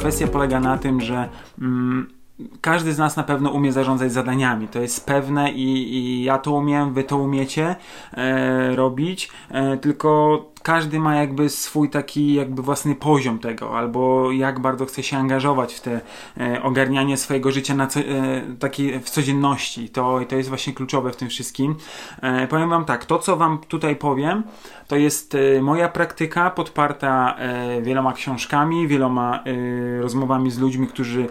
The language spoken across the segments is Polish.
kwestia polega na tym, że mm, każdy z nas na pewno umie zarządzać zadaniami. To jest pewne i, i ja to umiem, wy to umiecie e, robić, e, tylko każdy ma jakby swój taki jakby własny poziom tego, albo jak bardzo chce się angażować w te e, ogarnianie swojego życia na co, e, taki, w codzienności. To, to jest właśnie kluczowe w tym wszystkim. E, powiem wam tak, to co wam tutaj powiem, to jest e, moja praktyka podparta e, wieloma książkami, wieloma e, rozmowami z ludźmi, którzy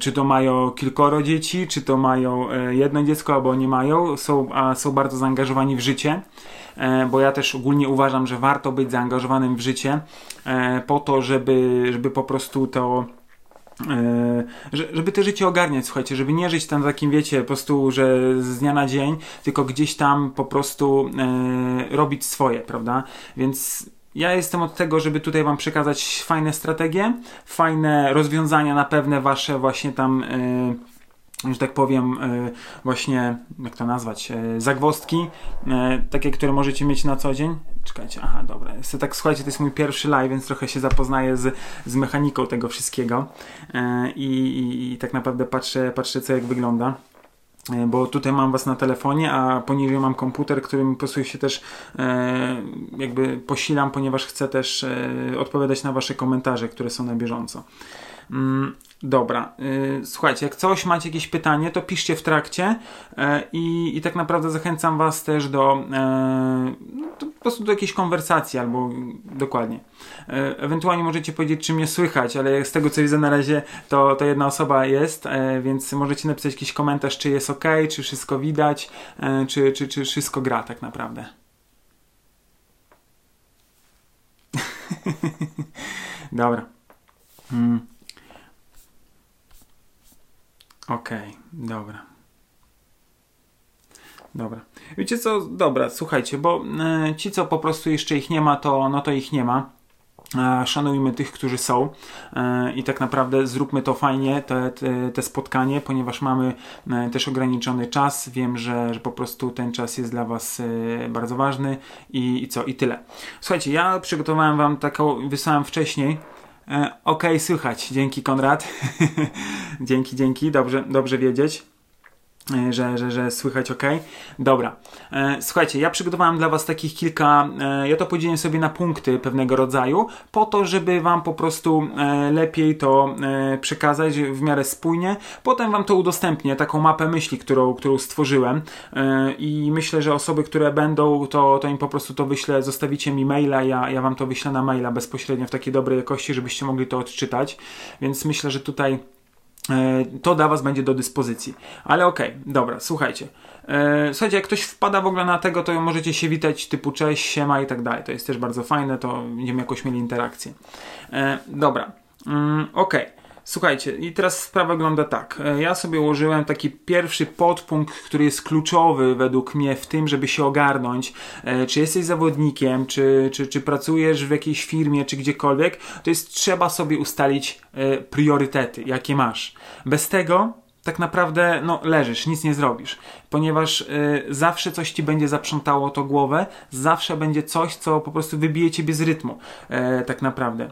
czy to mają kilkoro dzieci, czy to mają jedno dziecko, albo nie mają, są, a są bardzo zaangażowani w życie. E, bo ja też ogólnie uważam, że warto być zaangażowanym w życie e, po to, żeby, żeby po prostu to e, żeby te życie ogarniać, słuchajcie, żeby nie żyć tam takim, wiecie, po prostu, że z dnia na dzień, tylko gdzieś tam po prostu robić swoje, prawda? Więc ja jestem od tego, żeby tutaj Wam przekazać fajne strategie, fajne rozwiązania na pewne Wasze właśnie tam że tak powiem, e, właśnie, jak to nazwać, e, zagwostki, e, takie, które możecie mieć na co dzień. Czekajcie, aha, dobra. Tak, słuchajcie, to jest mój pierwszy live, więc trochę się zapoznaję z, z mechaniką tego wszystkiego i, i, i tak naprawdę patrzę, patrzę, co jak wygląda bo tutaj mam was na telefonie, a poniżej mam komputer, którym po prostu się też e, jakby posilam, ponieważ chcę też e, odpowiadać na wasze komentarze, które są na bieżąco. Mm, Dobra, yy, słuchajcie, jak coś macie jakieś pytanie, to piszcie w trakcie yy, i, i tak naprawdę zachęcam Was też do, yy, po prostu do jakiejś konwersacji albo dokładnie. Yy, ewentualnie możecie powiedzieć, czy mnie słychać, ale z tego co widzę na razie, to, to jedna osoba jest, więc możecie napisać jakiś komentarz, czy jest ok, czy wszystko widać, czy, czy, czy wszystko gra tak naprawdę. Dobra. Mm. Okej, okay, dobra. Dobra. Wiecie co? Dobra, słuchajcie, bo e, ci, co po prostu jeszcze ich nie ma, to no to ich nie ma. E, szanujmy tych, którzy są e, i tak naprawdę zróbmy to fajnie, te, te, te, spotkanie, ponieważ mamy e, też ograniczony czas. Wiem, że, że po prostu ten czas jest dla Was e, bardzo ważny i, i co? I tyle. Słuchajcie, ja przygotowałem Wam taką, wysłałem wcześniej E, ok, słychać. Dzięki Konrad. dzięki, dzięki. Dobrze, dobrze wiedzieć. E, że, że, że słychać ok. Dobra. E, słuchajcie, ja przygotowałem dla Was takich kilka, e, ja to podzieliłem sobie na punkty pewnego rodzaju, po to, żeby Wam po prostu lepiej to przekazać w miarę spójnie. Potem Wam to udostępnię, taką mapę myśli, którą, którą stworzyłem i myślę, że osoby, które będą, to, to im po prostu to wyślę, zostawicie mi maila, ja, ja Wam to wyślę na maila bezpośrednio w takiej dobrej jakości, żebyście mogli to odczytać. Więc myślę, że tutaj to dla Was będzie do dyspozycji. Ale okej, okay, dobra, słuchajcie. E, słuchajcie, jak ktoś wpada w ogóle na tego, to możecie się witać typu cześć, siema i tak dalej. To jest też bardzo fajne, to będziemy jakoś mieli interakcję. E, dobra, mm, okej. Okay. Słuchajcie, i teraz sprawa wygląda tak. E, ja sobie ułożyłem taki pierwszy podpunkt, który jest kluczowy według mnie w tym, żeby się ogarnąć. E, czy jesteś zawodnikiem, czy, czy, czy pracujesz w jakiejś firmie, czy gdziekolwiek, to jest trzeba sobie ustalić e, priorytety, jakie masz. Bez tego tak naprawdę no, leżysz, nic nie zrobisz, ponieważ y, zawsze coś ci będzie zaprzątało to głowę, zawsze będzie coś, co po prostu wybije ciebie z rytmu, y, tak naprawdę.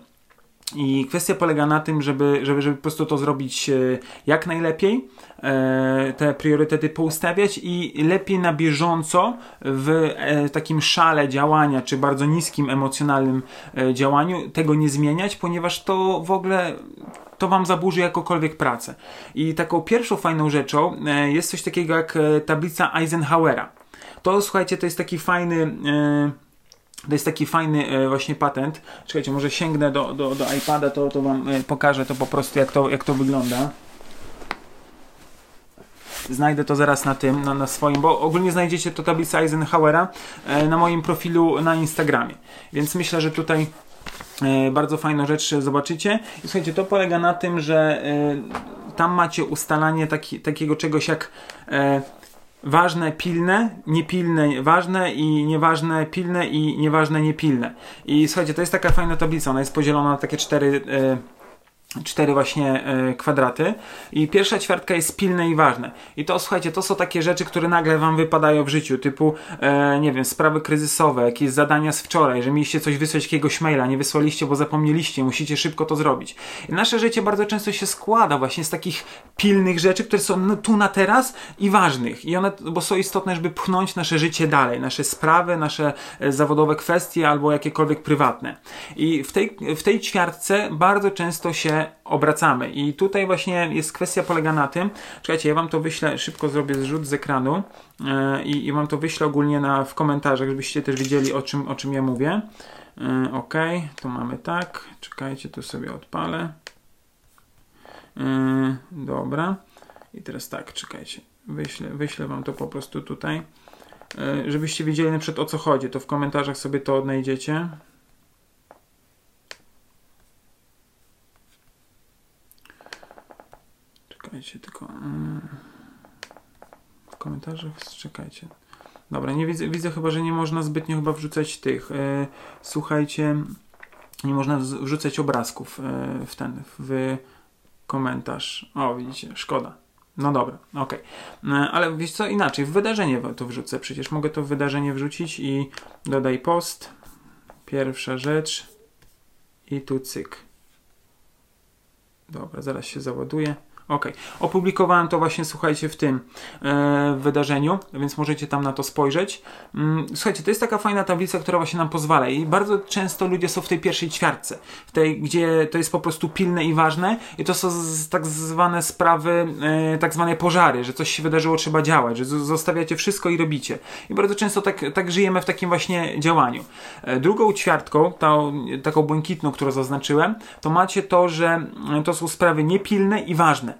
I kwestia polega na tym, żeby, żeby, żeby po prostu to zrobić e, jak najlepiej, e, te priorytety poustawiać i lepiej na bieżąco w e, takim szale działania, czy bardzo niskim emocjonalnym działaniu tego nie zmieniać, ponieważ to w ogóle to wam zaburzy jakokolwiek pracę. I taką pierwszą fajną rzeczą jest coś takiego jak tablica Eisenhowera. To słuchajcie, to jest taki fajny to jest taki fajny e, właśnie patent. Czekajcie, może sięgnę do, do, do iPada, to, to Wam e, pokażę to po prostu, jak to, jak to wygląda. Znajdę to zaraz na tym, na, na swoim, bo ogólnie znajdziecie to tablicę Eisenhowera e, na moim profilu na Instagramie. Więc myślę, że tutaj bardzo fajną rzecz zobaczycie. I słuchajcie, to polega na tym, że tam macie ustalanie taki, takiego czegoś jak ważne, pilne, niepilne, ważne i nieważne, pilne i nieważne, niepilne. I słuchajcie, to jest taka fajna tablica, ona jest podzielona na takie cztery, cztery właśnie e, kwadraty i pierwsza ćwiartka jest pilne i ważne. I to słuchajcie, to są takie rzeczy, które nagle wam wypadają w życiu, typu e, nie wiem, sprawy kryzysowe, jakieś zadania z wczoraj, że mieliście coś wysłać jakiegoś maila, nie wysłaliście, bo zapomnieliście, musicie szybko to zrobić. I nasze życie bardzo często się składa właśnie z takich pilnych rzeczy, które są tu na teraz i ważnych. I one, bo są istotne, żeby pchnąć nasze życie dalej, nasze sprawy, nasze e, zawodowe kwestie albo jakiekolwiek prywatne. I w tej, w tej ćwiartce bardzo często się obracamy. I tutaj właśnie jest kwestia polega na tym, czekajcie, ja wam to wyślę, szybko zrobię zrzut z ekranu yy, i, wam to wyślę ogólnie na, w komentarzach, żebyście też wiedzieli o czym, o czym ja mówię. Yy, ok, to mamy tak, czekajcie, to sobie odpalę. Yy, dobra. I teraz tak, czekajcie, wyślę, wyślę wam to po prostu tutaj, żebyście wiedzieli na przykład o co chodzi, to w komentarzach sobie to odnajdziecie. Czekajcie, tylko mm, w komentarzach czekajcie. Dobra, nie widzę, widzę chyba, że nie można zbytnio chyba wrzucać tych. E, słuchajcie, nie można wrzucać obrazków e, w ten, w komentarz. O, widzicie, szkoda. No dobra, okej. Okay. E, ale wiesz co, inaczej, w wydarzenie to wrzucę. Przecież mogę to w wydarzenie wrzucić i dodaj post. Pierwsza rzecz. I tu cyk. Dobra, zaraz się załaduje. Ok, opublikowałem to właśnie, słuchajcie, w tym e, wydarzeniu, więc możecie tam na to spojrzeć. Mm, słuchajcie, to jest taka fajna tablica, która właśnie nam pozwala i bardzo często ludzie są w tej pierwszej ćwiartce, w tej, gdzie to jest po prostu pilne i ważne i to są z, tak zwane sprawy, e, tak zwane pożary, że coś się wydarzyło, trzeba działać, że zostawiacie wszystko i robicie. I bardzo często tak, tak żyjemy w takim właśnie działaniu. E, drugą ćwiartką, tą, taką błękitną, którą zaznaczyłem, to macie to, że to są sprawy niepilne i ważne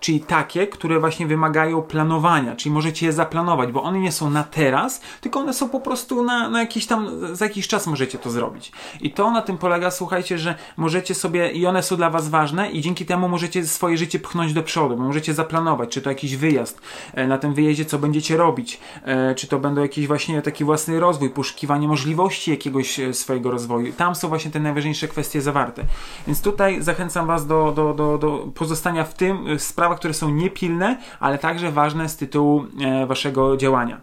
czyli takie, które właśnie wymagają planowania, czyli możecie je zaplanować, bo one nie są na teraz, tylko one są po prostu na, na jakiś tam, za jakiś czas możecie to zrobić. I to na tym polega, słuchajcie, że możecie sobie, i one są dla Was ważne i dzięki temu możecie swoje życie pchnąć do przodu, bo możecie zaplanować, czy to jakiś wyjazd, e, na tym wyjeździe co będziecie robić, e, czy to będą jakiś właśnie taki własny rozwój, poszukiwanie możliwości jakiegoś e, swojego rozwoju. Tam są właśnie te najważniejsze kwestie zawarte. Więc tutaj zachęcam Was do, do, do, do pozostania w tym, sprawach, które są niepilne, ale także ważne z tytułu e, waszego działania.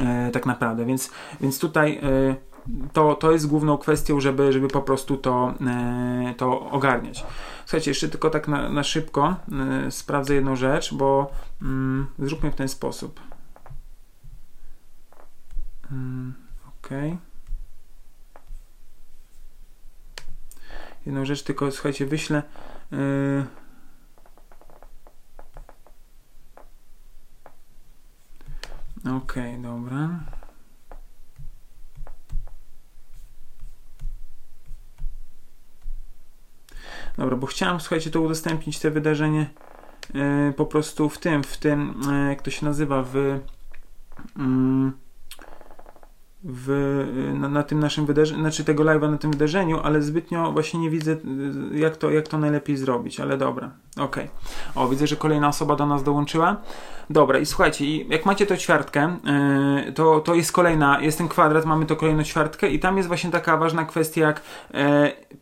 E, tak naprawdę, więc, więc tutaj e, to, to jest główną kwestią, żeby, żeby po prostu to, to ogarniać. Słuchajcie, jeszcze tylko tak na, na szybko sprawdzę jedną rzecz, bo mm, zróbmy w ten sposób. Mm, ok. Jedną rzecz tylko, słuchajcie, wyślę. Okej, okay, dobra. Dobra, bo chciałem, słuchajcie, to udostępnić, te wydarzenie yy, po prostu w tym, w tym, yy, jak to się nazywa, w... Yy, w, na, na, tym naszym wydarzeniu, znaczy tego live'a na tym wydarzeniu, ale zbytnio właśnie nie widzę, jak to, jak to najlepiej zrobić, ale dobra, okej. Okay. O, widzę, że kolejna osoba do nas dołączyła. Dobra, i słuchajcie, jak macie tą ćwiartkę, yy, to, to jest kolejna, jest ten kwadrat, mamy to kolejną ćwiartkę i tam jest właśnie taka ważna kwestia jak yy,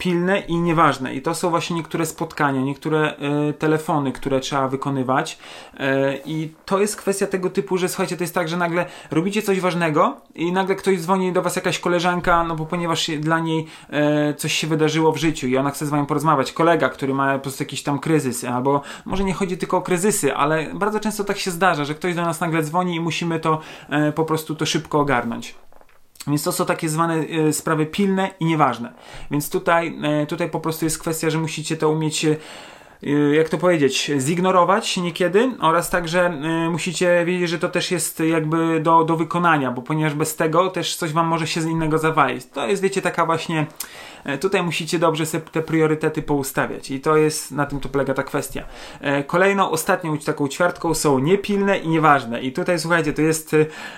pilne i nieważne. I to są właśnie niektóre spotkania, niektóre yy, telefony, które trzeba wykonywać. I to jest kwestia tego typu, że słuchajcie, to jest tak, że nagle robicie coś ważnego i nagle ktoś dzwoni do was jakaś koleżanka, no bo ponieważ dla niej coś się wydarzyło w życiu i ona chce z wami porozmawiać. Kolega, który ma po prostu jakiś tam kryzys, albo może nie chodzi tylko o kryzysy, ale bardzo często tak się zdarza, że ktoś do nas nagle dzwoni i musimy to po prostu to szybko ogarnąć. Więc to są takie zwane e, sprawy pilne i nieważne. Więc tutaj, e, tutaj po prostu jest kwestia, że musicie to umieć jak to powiedzieć, zignorować niekiedy oraz także musicie wiedzieć, że to też jest jakby do, do wykonania, bo ponieważ bez tego też coś wam może się z innego zawalić. To jest, wiecie, taka właśnie E, tutaj musicie dobrze sobie te priorytety poustawiać i to jest, na tym to polega ta kwestia. E, kolejną, ostatnią taką ćwiartką są niepilne i nieważne i tutaj słuchajcie, to jest,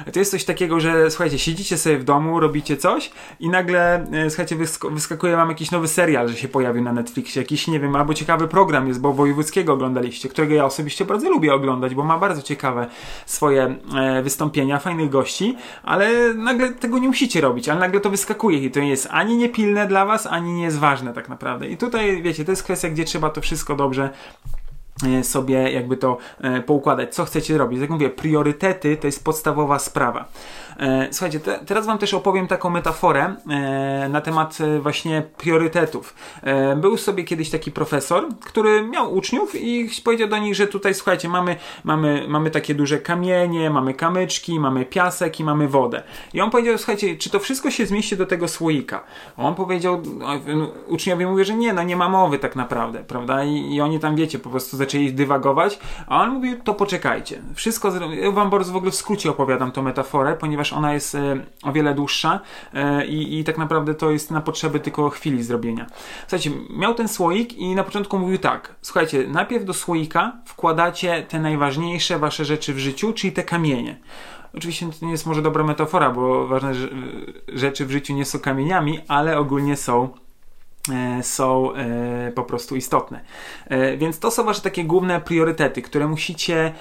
e, to jest coś takiego, że słuchajcie, siedzicie sobie w domu, robicie coś i nagle, słuchajcie, wyskakuje wam jakiś nowy serial, że się pojawił na Netflixie, jakiś, nie wiem, albo ciekawy program jest, bo Wojewódzkiego oglądaliście, którego ja osobiście bardzo lubię oglądać, bo ma bardzo ciekawe swoje wystąpienia, fajnych gości, ale nagle tego nie musicie robić, ale nagle to wyskakuje i to nie jest ani niepilne dla was, was, ani nie jest ważne tak naprawdę. I tutaj, wiecie, to jest kwestia, gdzie trzeba to wszystko dobrze e, sobie jakby to e, poukładać, co chcecie robić. Jak mówię, priorytety to jest podstawowa sprawa. E, słuchajcie, te, teraz Wam też opowiem taką metaforę e, na temat e, właśnie priorytetów. Był sobie kiedyś taki profesor, który miał uczniów i powiedział do nich, że tutaj słuchajcie, mamy, mamy, mamy takie duże kamienie, mamy kamyczki, mamy piasek i mamy wodę. I on powiedział, słuchajcie, czy to wszystko się zmieści do tego słoika? On powiedział, uczniowie mówią, że nie, no nie ma mowy tak naprawdę, prawda? I, I oni tam, wiecie, po prostu zaczęli dywagować, a on mówił, to poczekajcie. Wszystko, ja Wam bardzo w ogóle w skrócie opowiadam tą metaforę, ponieważ ponieważ ona jest e, o wiele dłuższa e, i, i tak naprawdę to jest na potrzeby tylko chwili zrobienia. Słuchajcie, miał ten słoik i na początku mówił tak, słuchajcie, najpierw do słoika wkładacie te najważniejsze wasze rzeczy w życiu, czyli te kamienie. Oczywiście to nie jest może dobra metafora, bo ważne rzeczy w życiu nie są kamieniami, ale ogólnie są są e, po prostu istotne. E, więc to są wasze takie główne priorytety, które musicie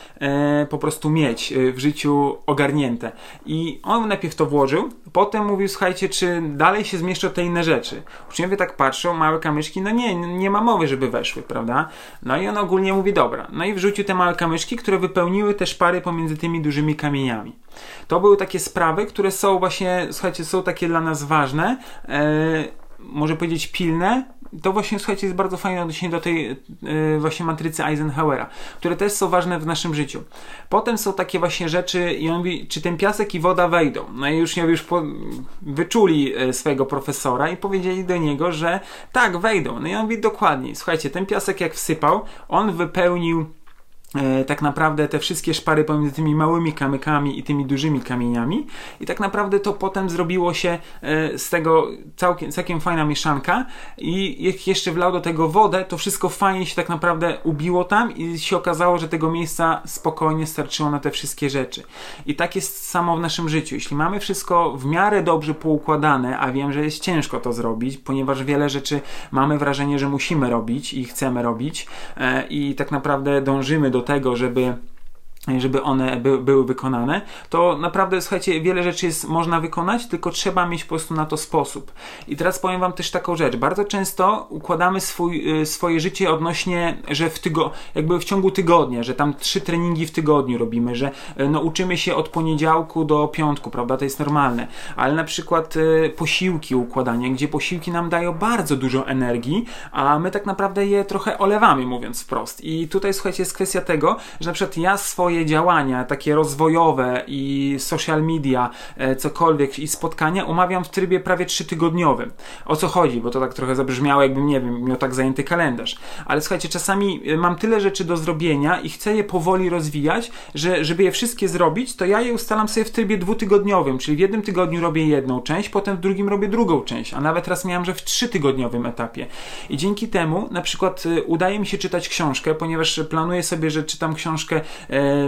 po prostu mieć w życiu ogarnięte. I on najpierw to włożył, potem mówił, słuchajcie, czy dalej się zmieszczą te inne rzeczy. Uczniowie tak patrzą, małe kamyczki, no nie, nie ma mowy, żeby weszły, prawda? No i on ogólnie mówi, dobra. No i wrzucił te małe kamyczki, które wypełniły te szpary pomiędzy tymi dużymi kamieniami. To były takie sprawy, które są właśnie, słuchajcie, są takie dla nas ważne może powiedzieć pilne, to właśnie, słuchajcie, jest bardzo fajne odniesienie do tej yy, właśnie matrycy Eisenhowera, które też są ważne w naszym życiu. Potem są takie właśnie rzeczy i on mówi, czy ten piasek i woda wejdą. No i już, już po, wyczuli e, swojego profesora i powiedzieli do niego, że tak, wejdą. No i on mówi dokładnie, słuchajcie, ten piasek jak wsypał, on wypełnił tak naprawdę te wszystkie szpary pomiędzy tymi małymi kamykami i tymi dużymi kamieniami i tak naprawdę to potem zrobiło się e, z tego całkiem, całkiem fajna mieszanka i jak jeszcze wlał do tego wodę, to wszystko fajnie się tak naprawdę ubiło tam i się okazało, że tego miejsca spokojnie starczyło na te wszystkie rzeczy. I tak jest samo w naszym życiu. Jeśli mamy wszystko w miarę dobrze poukładane, a wiem, że jest ciężko to zrobić, ponieważ wiele rzeczy mamy wrażenie, że musimy robić i chcemy robić e, i tak naprawdę dążymy do tego, żeby żeby one by, były wykonane, to naprawdę, słuchajcie, wiele rzeczy jest można wykonać, tylko trzeba mieć po prostu na to sposób. I teraz powiem Wam też taką rzecz. Bardzo często układamy swój, y, swoje życie odnośnie, że w tygo, jakby w ciągu tygodnia, że tam trzy treningi w tygodniu robimy, że y, no, uczymy się od poniedziałku do piątku, prawda? To jest normalne. Ale na przykład y, posiłki układania, gdzie posiłki nam dają bardzo dużo energii, a my tak naprawdę je trochę olewamy, mówiąc wprost. I tutaj, słuchajcie, jest kwestia tego, że na przykład ja swoje swoje działania, takie rozwojowe i social media, e, cokolwiek i spotkania umawiam w trybie prawie trzytygodniowym. O co chodzi? Bo to tak trochę zabrzmiało, jakbym, nie wiem, miał tak zajęty kalendarz. Ale słuchajcie, czasami e, mam tyle rzeczy do zrobienia i chcę je powoli rozwijać, że żeby je wszystkie zrobić, to ja je ustalam sobie w trybie dwutygodniowym, czyli w jednym tygodniu robię jedną część, potem w drugim robię drugą część, a nawet raz miałem, że w trzytygodniowym etapie. I dzięki temu na przykład e, udaje mi się czytać książkę, ponieważ planuję sobie, że czytam książkę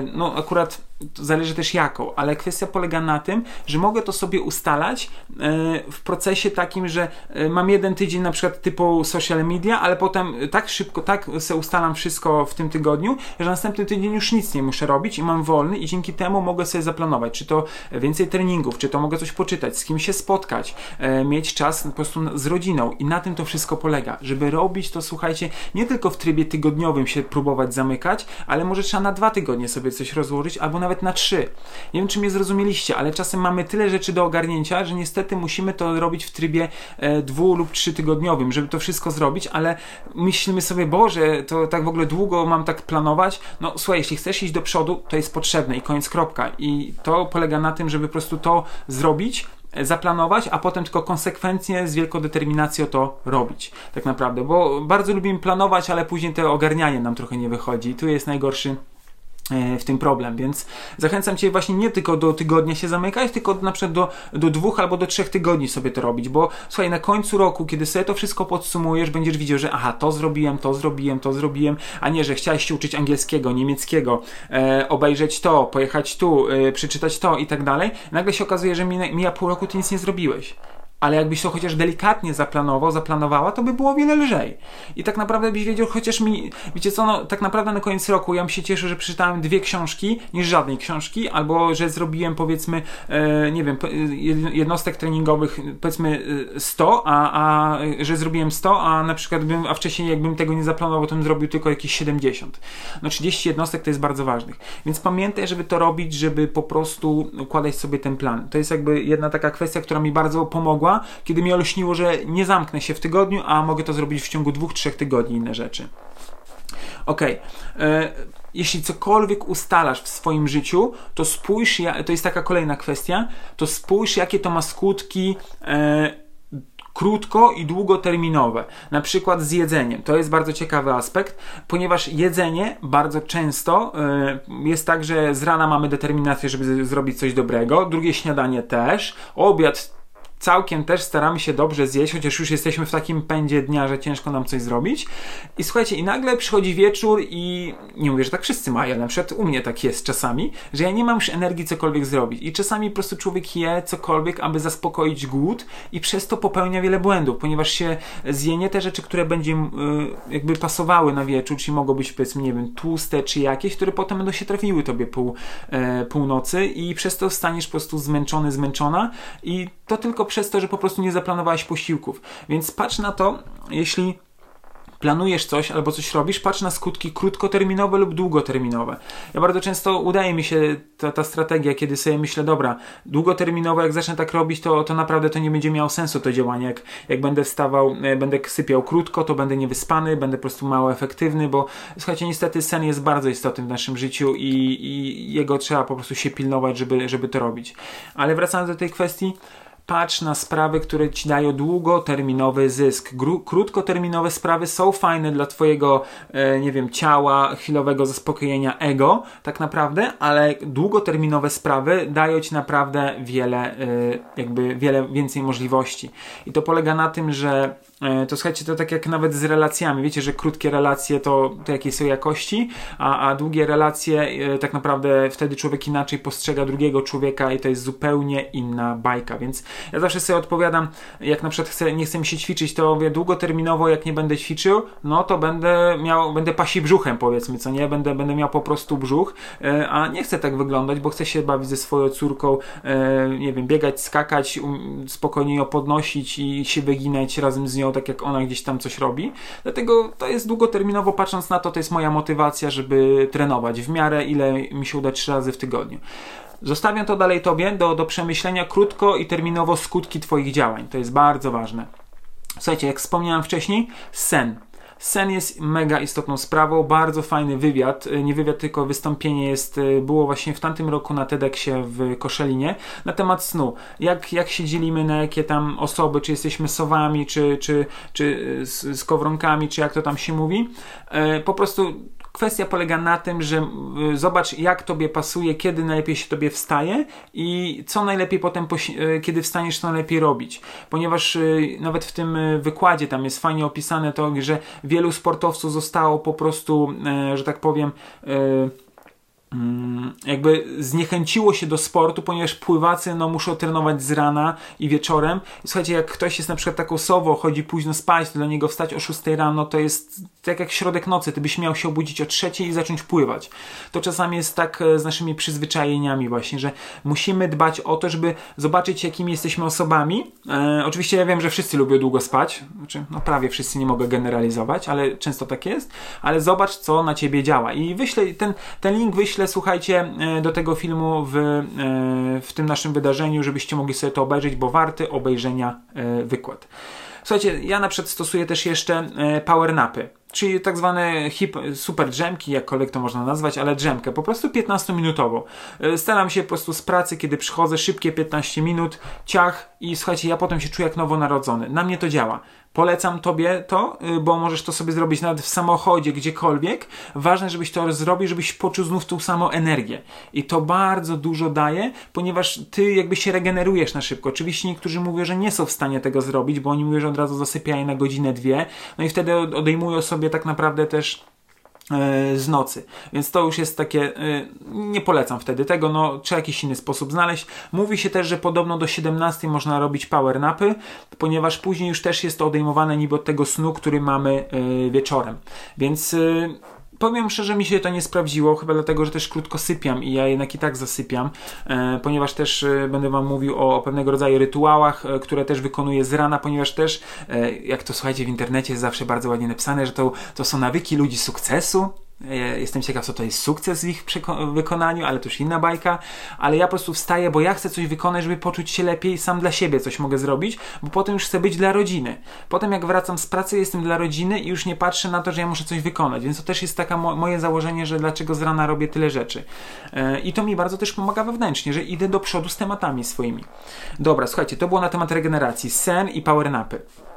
no akurat zależy też jaką, ale kwestia polega na tym, że mogę to sobie ustalać e, w procesie takim, że e, mam jeden tydzień na przykład typu social media, ale potem tak szybko, tak sobie ustalam wszystko w tym tygodniu, że następny tydzień już nic nie muszę robić i mam wolny i dzięki temu mogę sobie zaplanować, czy to więcej treningów, czy to mogę coś poczytać, z kim się spotkać, e, mieć czas po prostu z rodziną i na tym to wszystko polega. Żeby robić to, słuchajcie, nie tylko w trybie tygodniowym się próbować zamykać, ale może trzeba na dwa tygodnie sobie coś rozłożyć, albo nawet na trzy. Nie wiem, czy mnie zrozumieliście, ale czasem mamy tyle rzeczy do ogarnięcia, że niestety musimy to robić w trybie e, dwu lub trzy tygodniowym, żeby to wszystko zrobić, ale myślimy sobie, Boże, to tak w ogóle długo mam tak planować. No słuchaj, jeśli chcesz iść do przodu, to jest potrzebne i koniec kropka. I to polega na tym, żeby po prostu to zrobić, e, zaplanować, a potem tylko konsekwentnie, z wielką determinacją to robić. Tak naprawdę, bo bardzo lubimy planować, ale później to ogarnianie nam trochę nie wychodzi. I tu jest najgorszy w tym problem, więc zachęcam Cię właśnie nie tylko do tygodnia się zamykać, tylko na przykład do, do dwóch albo do trzech tygodni sobie to robić, bo słuchaj, na końcu roku, kiedy sobie to wszystko podsumujesz, będziesz widział, że aha, to zrobiłem, to zrobiłem, to zrobiłem, a nie, że chciałeś się uczyć angielskiego, niemieckiego, e, obejrzeć to, pojechać tu, e, przeczytać to i tak dalej. Nagle się okazuje, że mija, mija pół roku, Ty nic nie zrobiłeś. Ale jakbyś to chociaż delikatnie zaplanował, zaplanowała, to by było o wiele lżej. I tak naprawdę byś wiedział, chociaż mi, wiecie co, no tak naprawdę na koniec roku ja się cieszył, że przeczytałem dwie książki, niż żadnej książki, albo że zrobiłem powiedzmy, e, nie wiem, jednostek treningowych powiedzmy 100, a, a że zrobiłem 100, a na przykład bym, a wcześniej jakbym tego nie zaplanował, to bym zrobił tylko jakieś 70. No 30 jednostek to jest bardzo ważnych. Więc pamiętaj, żeby to robić, żeby po prostu układać sobie ten plan. To jest jakby jedna taka kwestia, która mi bardzo pomogła, kiedy mi olśniło, że nie zamknę się w tygodniu, a mogę to zrobić w ciągu dwóch, trzech tygodni inne rzeczy. Ok. E, jeśli cokolwiek ustalasz w swoim życiu, to spójrz, to jest taka kolejna kwestia, to spójrz, jakie to ma skutki e, krótko i długoterminowe, na przykład z jedzeniem. To jest bardzo ciekawy aspekt, ponieważ jedzenie bardzo często y, jest tak, że z rana mamy determinację, żeby zrobić coś dobrego, drugie śniadanie też, obiad całkiem też staramy się dobrze zjeść, chociaż już jesteśmy w takim pędzie dnia, że ciężko nam coś zrobić. I słuchajcie, i nagle przychodzi wieczór i nie mówię, że tak wszyscy mają, na przykład u mnie tak jest czasami, że ja nie mam już energii cokolwiek zrobić. I czasami po prostu człowiek je cokolwiek, aby zaspokoić głód i przez to popełnia wiele błędów, ponieważ się zje nie te rzeczy, które będzie y, jakby pasowały na wieczór, czyli mogą być powiedzmy, nie wiem, tłuste czy jakieś, które potem będą się trafiły tobie pół, e, północy i przez to staniesz po prostu zmęczony, zmęczona i to tylko przez to, że po prostu nie zaplanowałeś posiłków. Więc patrz na to, jeśli planujesz coś albo coś robisz, patrz na skutki krótkoterminowe lub długoterminowe. Ja bardzo często udaje mi się ta, ta strategia, kiedy sobie myślę, dobra, długoterminowo jak zacznę tak robić, to, to naprawdę to nie będzie miało sensu to działanie. Jak, jak będę wstawał, e, będę sypiał krótko, to będę niewyspany, będę po prostu mało efektywny, bo słuchajcie, niestety sen jest bardzo istotny w naszym życiu i, i jego trzeba po prostu się pilnować, żeby, żeby to robić. Ale wracając do tej kwestii, patrz na sprawy, które ci dają długoterminowy zysk. Gru krótkoterminowe sprawy są fajne dla twojego, e, nie wiem, ciała, chwilowego zaspokojenia ego, tak naprawdę, ale długoterminowe sprawy dają ci naprawdę wiele, e, jakby wiele więcej możliwości. I to polega na tym, że to słuchajcie, to tak jak nawet z relacjami. Wiecie, że krótkie relacje to, to jakiej są jakości, a, a długie relacje e, tak naprawdę wtedy człowiek inaczej postrzega drugiego człowieka i to jest zupełnie inna bajka. Więc ja zawsze sobie odpowiadam, jak na przykład chcę, nie chcę mi się ćwiczyć, to mówię długoterminowo, jak nie będę ćwiczył, no to będę miał, będę pasi brzuchem powiedzmy, co nie? Będę, będę miał po prostu brzuch, e, a nie chcę tak wyglądać, bo chcę się bawić ze swoją córką, nie wiem, biegać, skakać, um, spokojnie ją podnosić i się wyginać razem z nią tak jak ona gdzieś tam coś robi. Dlatego to jest długoterminowo, patrząc na to, to jest moja motywacja, żeby trenować w miarę ile mi się uda trzy razy w tygodniu. Zostawiam to dalej Tobie do, do przemyślenia krótko i terminowo skutki Twoich działań. To jest bardzo ważne. Słuchajcie, jak wspomniałem wcześniej, sen. Sen jest mega istotną sprawą, bardzo fajny wywiad, y, nie wywiad, tylko wystąpienie jest, y, było właśnie w tamtym roku na TEDxie w Koszelinie na temat snu. Jak, jak się dzielimy na jakie tam osoby, czy jesteśmy sowami, czy, czy, czy y, z, z kowronkami, czy jak to tam się mówi. Po prostu Kwestia polega na tym, że y, zobacz, jak tobie pasuje, kiedy najlepiej się tobie wstaje i co najlepiej potem, y, kiedy wstaniesz, to najlepiej robić. Ponieważ y, nawet w tym wykładzie tam jest fajnie opisane to, że wielu sportowców zostało po prostu, że tak powiem, Mm, jakby zniechęciło się do sportu, ponieważ pływacy no, muszą trenować z rana i wieczorem. Słuchajcie, jak ktoś jest na przykład taką sową, chodzi późno spać, to dla niego wstać o 6 rano to jest tak jak środek nocy, ty byś miał się obudzić o trzeciej i zacząć pływać. To czasami jest tak e, z naszymi przyzwyczajeniami właśnie, że musimy dbać o to, żeby zobaczyć jakimi jesteśmy osobami. E, oczywiście ja wiem, że wszyscy lubią długo spać, znaczy no prawie wszyscy, nie mogę generalizować, ale często tak jest, ale zobacz co na ciebie działa i wyślę, ten, ten link wyślę słuchajcie, e, do tego filmu w, e, w tym naszym wydarzeniu, żebyście mogli sobie to obejrzeć, bo warty obejrzenia wykład. Słuchajcie, ja na przykład stosuję też jeszcze power napy czyli tak zwane hip, super drzemki, jakkolwiek to można nazwać, ale drzemkę, po prostu 15-minutową. Staram się po prostu z pracy, kiedy przychodzę, szybkie 15 minut, ciach i słuchajcie, ja potem się czuję jak nowonarodzony. Na mnie to działa. Polecam tobie to, y, bo możesz to sobie zrobić nawet w samochodzie, gdziekolwiek. Ważne, żebyś to zrobił, żebyś poczuł znów tą samą energię. I to bardzo dużo daje, ponieważ ty jakby się regenerujesz na szybko. Oczywiście niektórzy mówią, że nie są w stanie tego zrobić, bo oni mówią, że od razu zasypiają na godzinę, dwie. No i wtedy odejmują sobie tak naprawdę też z nocy. Więc to już jest takie, nie polecam wtedy tego, no trzeba jakiś inny sposób znaleźć. Mówi się też, że podobno do 17 można robić power napy, ponieważ później już też jest to odejmowane niby od tego snu, który mamy wieczorem. Więc Powiem szczerze, mi się to nie sprawdziło, chyba dlatego, że też krótko sypiam i ja jednak i tak zasypiam, e, ponieważ też e, będę Wam mówił o, o, pewnego rodzaju rytuałach, e, które też wykonuję z rana, ponieważ też, e, jak to słuchajcie w internecie jest zawsze bardzo ładnie napisane, że to, to są nawyki ludzi sukcesu, Jestem ciekaw, co to jest sukces w ich wykonaniu, ale to już inna bajka. Ale ja po prostu wstaję, bo ja chcę coś wykonać, żeby poczuć się lepiej, sam dla siebie coś mogę zrobić, bo potem już chcę być dla rodziny. Potem jak wracam z pracy, jestem dla rodziny i już nie patrzę na to, że ja muszę coś wykonać. Więc to też jest taka mo moje założenie, że dlaczego z rana robię tyle rzeczy. Yy, I to mi bardzo też pomaga wewnętrznie, że idę do przodu z tematami swoimi. Dobra, słuchajcie, to było na temat regeneracji. Sen i power napy. E,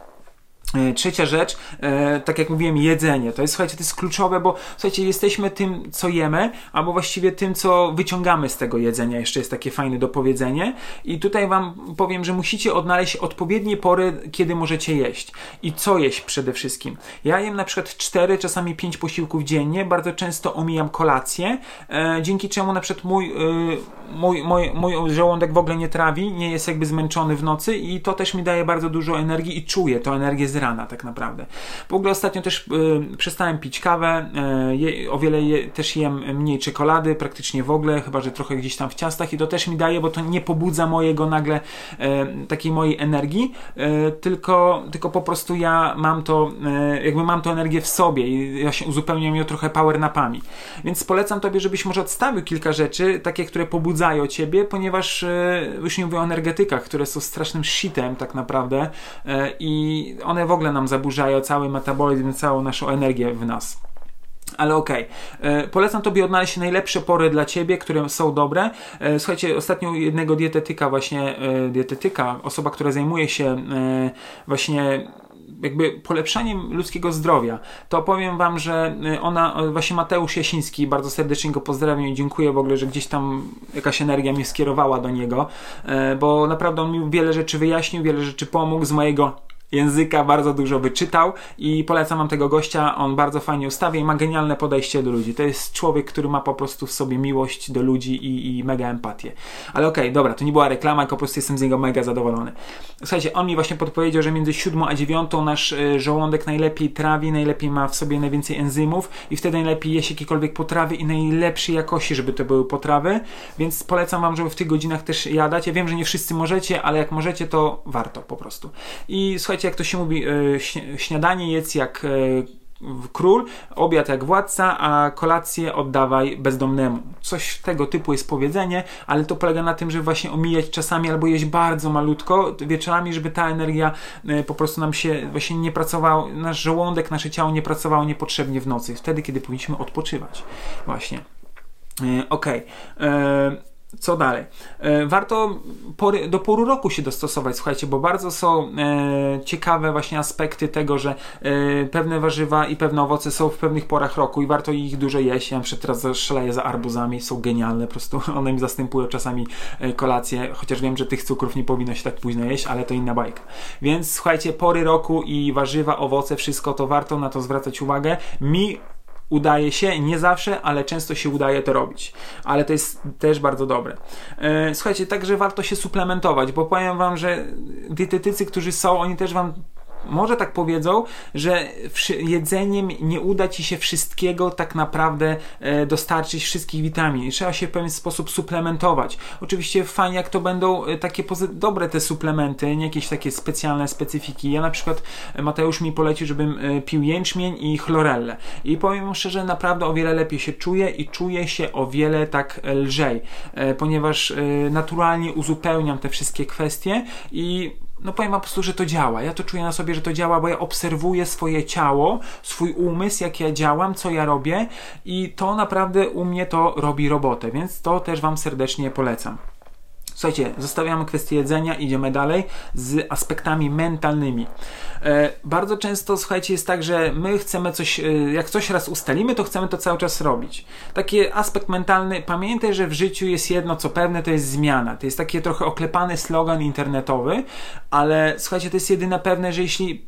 trzecia rzecz, e, tak jak mówiłem, jedzenie. To jest, słuchajcie, to jest kluczowe, bo słuchajcie, jesteśmy tym, co jemy, albo właściwie tym, co wyciągamy z tego jedzenia. Jeszcze jest takie fajne dopowiedzenie. I tutaj Wam powiem, że musicie odnaleźć odpowiednie pory, kiedy możecie jeść. I co jeść przede wszystkim. Ja jem na przykład 4, czasami 5 posiłków dziennie. Bardzo często omijam kolację, e, dzięki czemu na przykład mój, mój, mój, mój żołądek w ogóle nie trawi, nie jest jakby zmęczony w nocy i to też mi daje bardzo dużo energii i czuję to energię z rana tak naprawdę. W ogóle ostatnio też y, przestałem pić kawę, y, o wiele je, też jem mniej czekolady, praktycznie w ogóle, chyba że trochę gdzieś tam w ciastach i to też mi daje, bo to nie pobudza mojego nagle y, takiej mojej energii, tylko, tylko po prostu ja mam to, jakby mam tą energię w sobie i ja się uzupełniam ją trochę power napami. Więc polecam Tobie, żebyś może odstawił kilka rzeczy, takie, które pobudzają Ciebie, ponieważ już nie mówię o energetykach, które są strasznym shitem tak naprawdę i one w ogóle nam zaburzają cały metabolizm, całą naszą energię w nas. Ale okej, okay. E, polecam Tobie odnaleźć najlepsze pory dla Ciebie, które są dobre. E, słuchajcie, ostatnio jednego dietetyka właśnie, e, dietetyka, osoba, która zajmuje się właśnie jakby polepszaniem ludzkiego zdrowia, to powiem Wam, że ona, właśnie Mateusz Jasiński, bardzo serdecznie go pozdrawiam i dziękuję w ogóle, że gdzieś tam jakaś energia mnie skierowała do niego, bo naprawdę on mi wiele rzeczy wyjaśnił, wiele rzeczy pomógł z mojego języka bardzo dużo wyczytał i polecam wam tego gościa, on bardzo fajnie ustawia i ma genialne podejście do ludzi. To jest człowiek, który ma po prostu w sobie miłość do ludzi i, i mega empatię. Ale okej, okay, dobra, to nie była reklama, tylko po prostu jestem z niego mega zadowolony. Słuchajcie, on mi właśnie podpowiedział, że między 7 a 9 nasz y, żołądek najlepiej trawi, najlepiej ma w sobie najwięcej enzymów i wtedy najlepiej jeść jakiekolwiek potrawy i najlepszej jakości, żeby to były potrawy, więc polecam wam, żeby w tych godzinach też jadać. Ja wiem, że nie wszyscy możecie, ale jak możecie, to warto po prostu. I słuchajcie, słuchajcie, jak to się mówi, e, śniadanie jest jak e, król, obiad jak władca, a kolację oddawaj bezdomnemu. Coś tego typu jest powiedzenie, ale to polega na tym, że właśnie omijać czasami albo jeść bardzo malutko wieczorami, żeby ta energia e, po prostu nam się właśnie nie pracował, nasz żołądek, nasze ciało nie pracowało niepotrzebnie w nocy, wtedy, kiedy powinniśmy odpoczywać. Właśnie. Okej. Okay co dalej? E, warto do poru roku się dostosować, słuchajcie, bo bardzo są e, ciekawe właśnie aspekty tego, że e, pewne warzywa i pewne owoce są w pewnych porach roku i warto ich dużo jeść. Ja przed teraz szaleję za arbuzami, są genialne, po prostu one mi zastępują czasami kolację, chociaż wiem, że tych cukrów nie powinno się tak późno jeść, ale to inna bajka. Więc słuchajcie, pory roku i warzywa, owoce, wszystko to warto na to zwracać uwagę. Mi udaje się, nie zawsze, ale często się udaje to robić. Ale to jest też bardzo dobre. E, słuchajcie, także warto się suplementować, bo powiem Wam, że dietetycy, którzy są, oni też Wam może tak powiedzą, że jedzeniem nie uda ci się wszystkiego tak naprawdę e, dostarczyć wszystkich witamin trzeba się w pewien sposób suplementować. Oczywiście fajnie jak to będą e, takie dobre te suplementy, nie jakieś takie specjalne specyfiki. Ja na przykład e, Mateusz mi polecił, żebym pił jęczmień i chlorellę i powiem szczerze, naprawdę o wiele lepiej się czuję i czuję się o wiele tak lżej, ponieważ naturalnie uzupełniam te wszystkie kwestie i no powiem po prostu, że to działa. Ja to czuję na sobie, że to działa, bo ja obserwuję swoje ciało, swój umysł, jak ja działam, co ja robię i to naprawdę u mnie to robi robotę, więc to też Wam serdecznie polecam. Słuchajcie, zostawiamy kwestię jedzenia, idziemy dalej z aspektami mentalnymi. E, bardzo często, słuchajcie, jest tak, że my chcemy coś, e, jak coś raz ustalimy, to chcemy to cały czas robić. Taki aspekt mentalny, pamiętaj, że w życiu jest jedno co pewne, to jest zmiana. To jest taki trochę oklepany slogan internetowy, ale słuchajcie, to jest jedyne pewne, że jeśli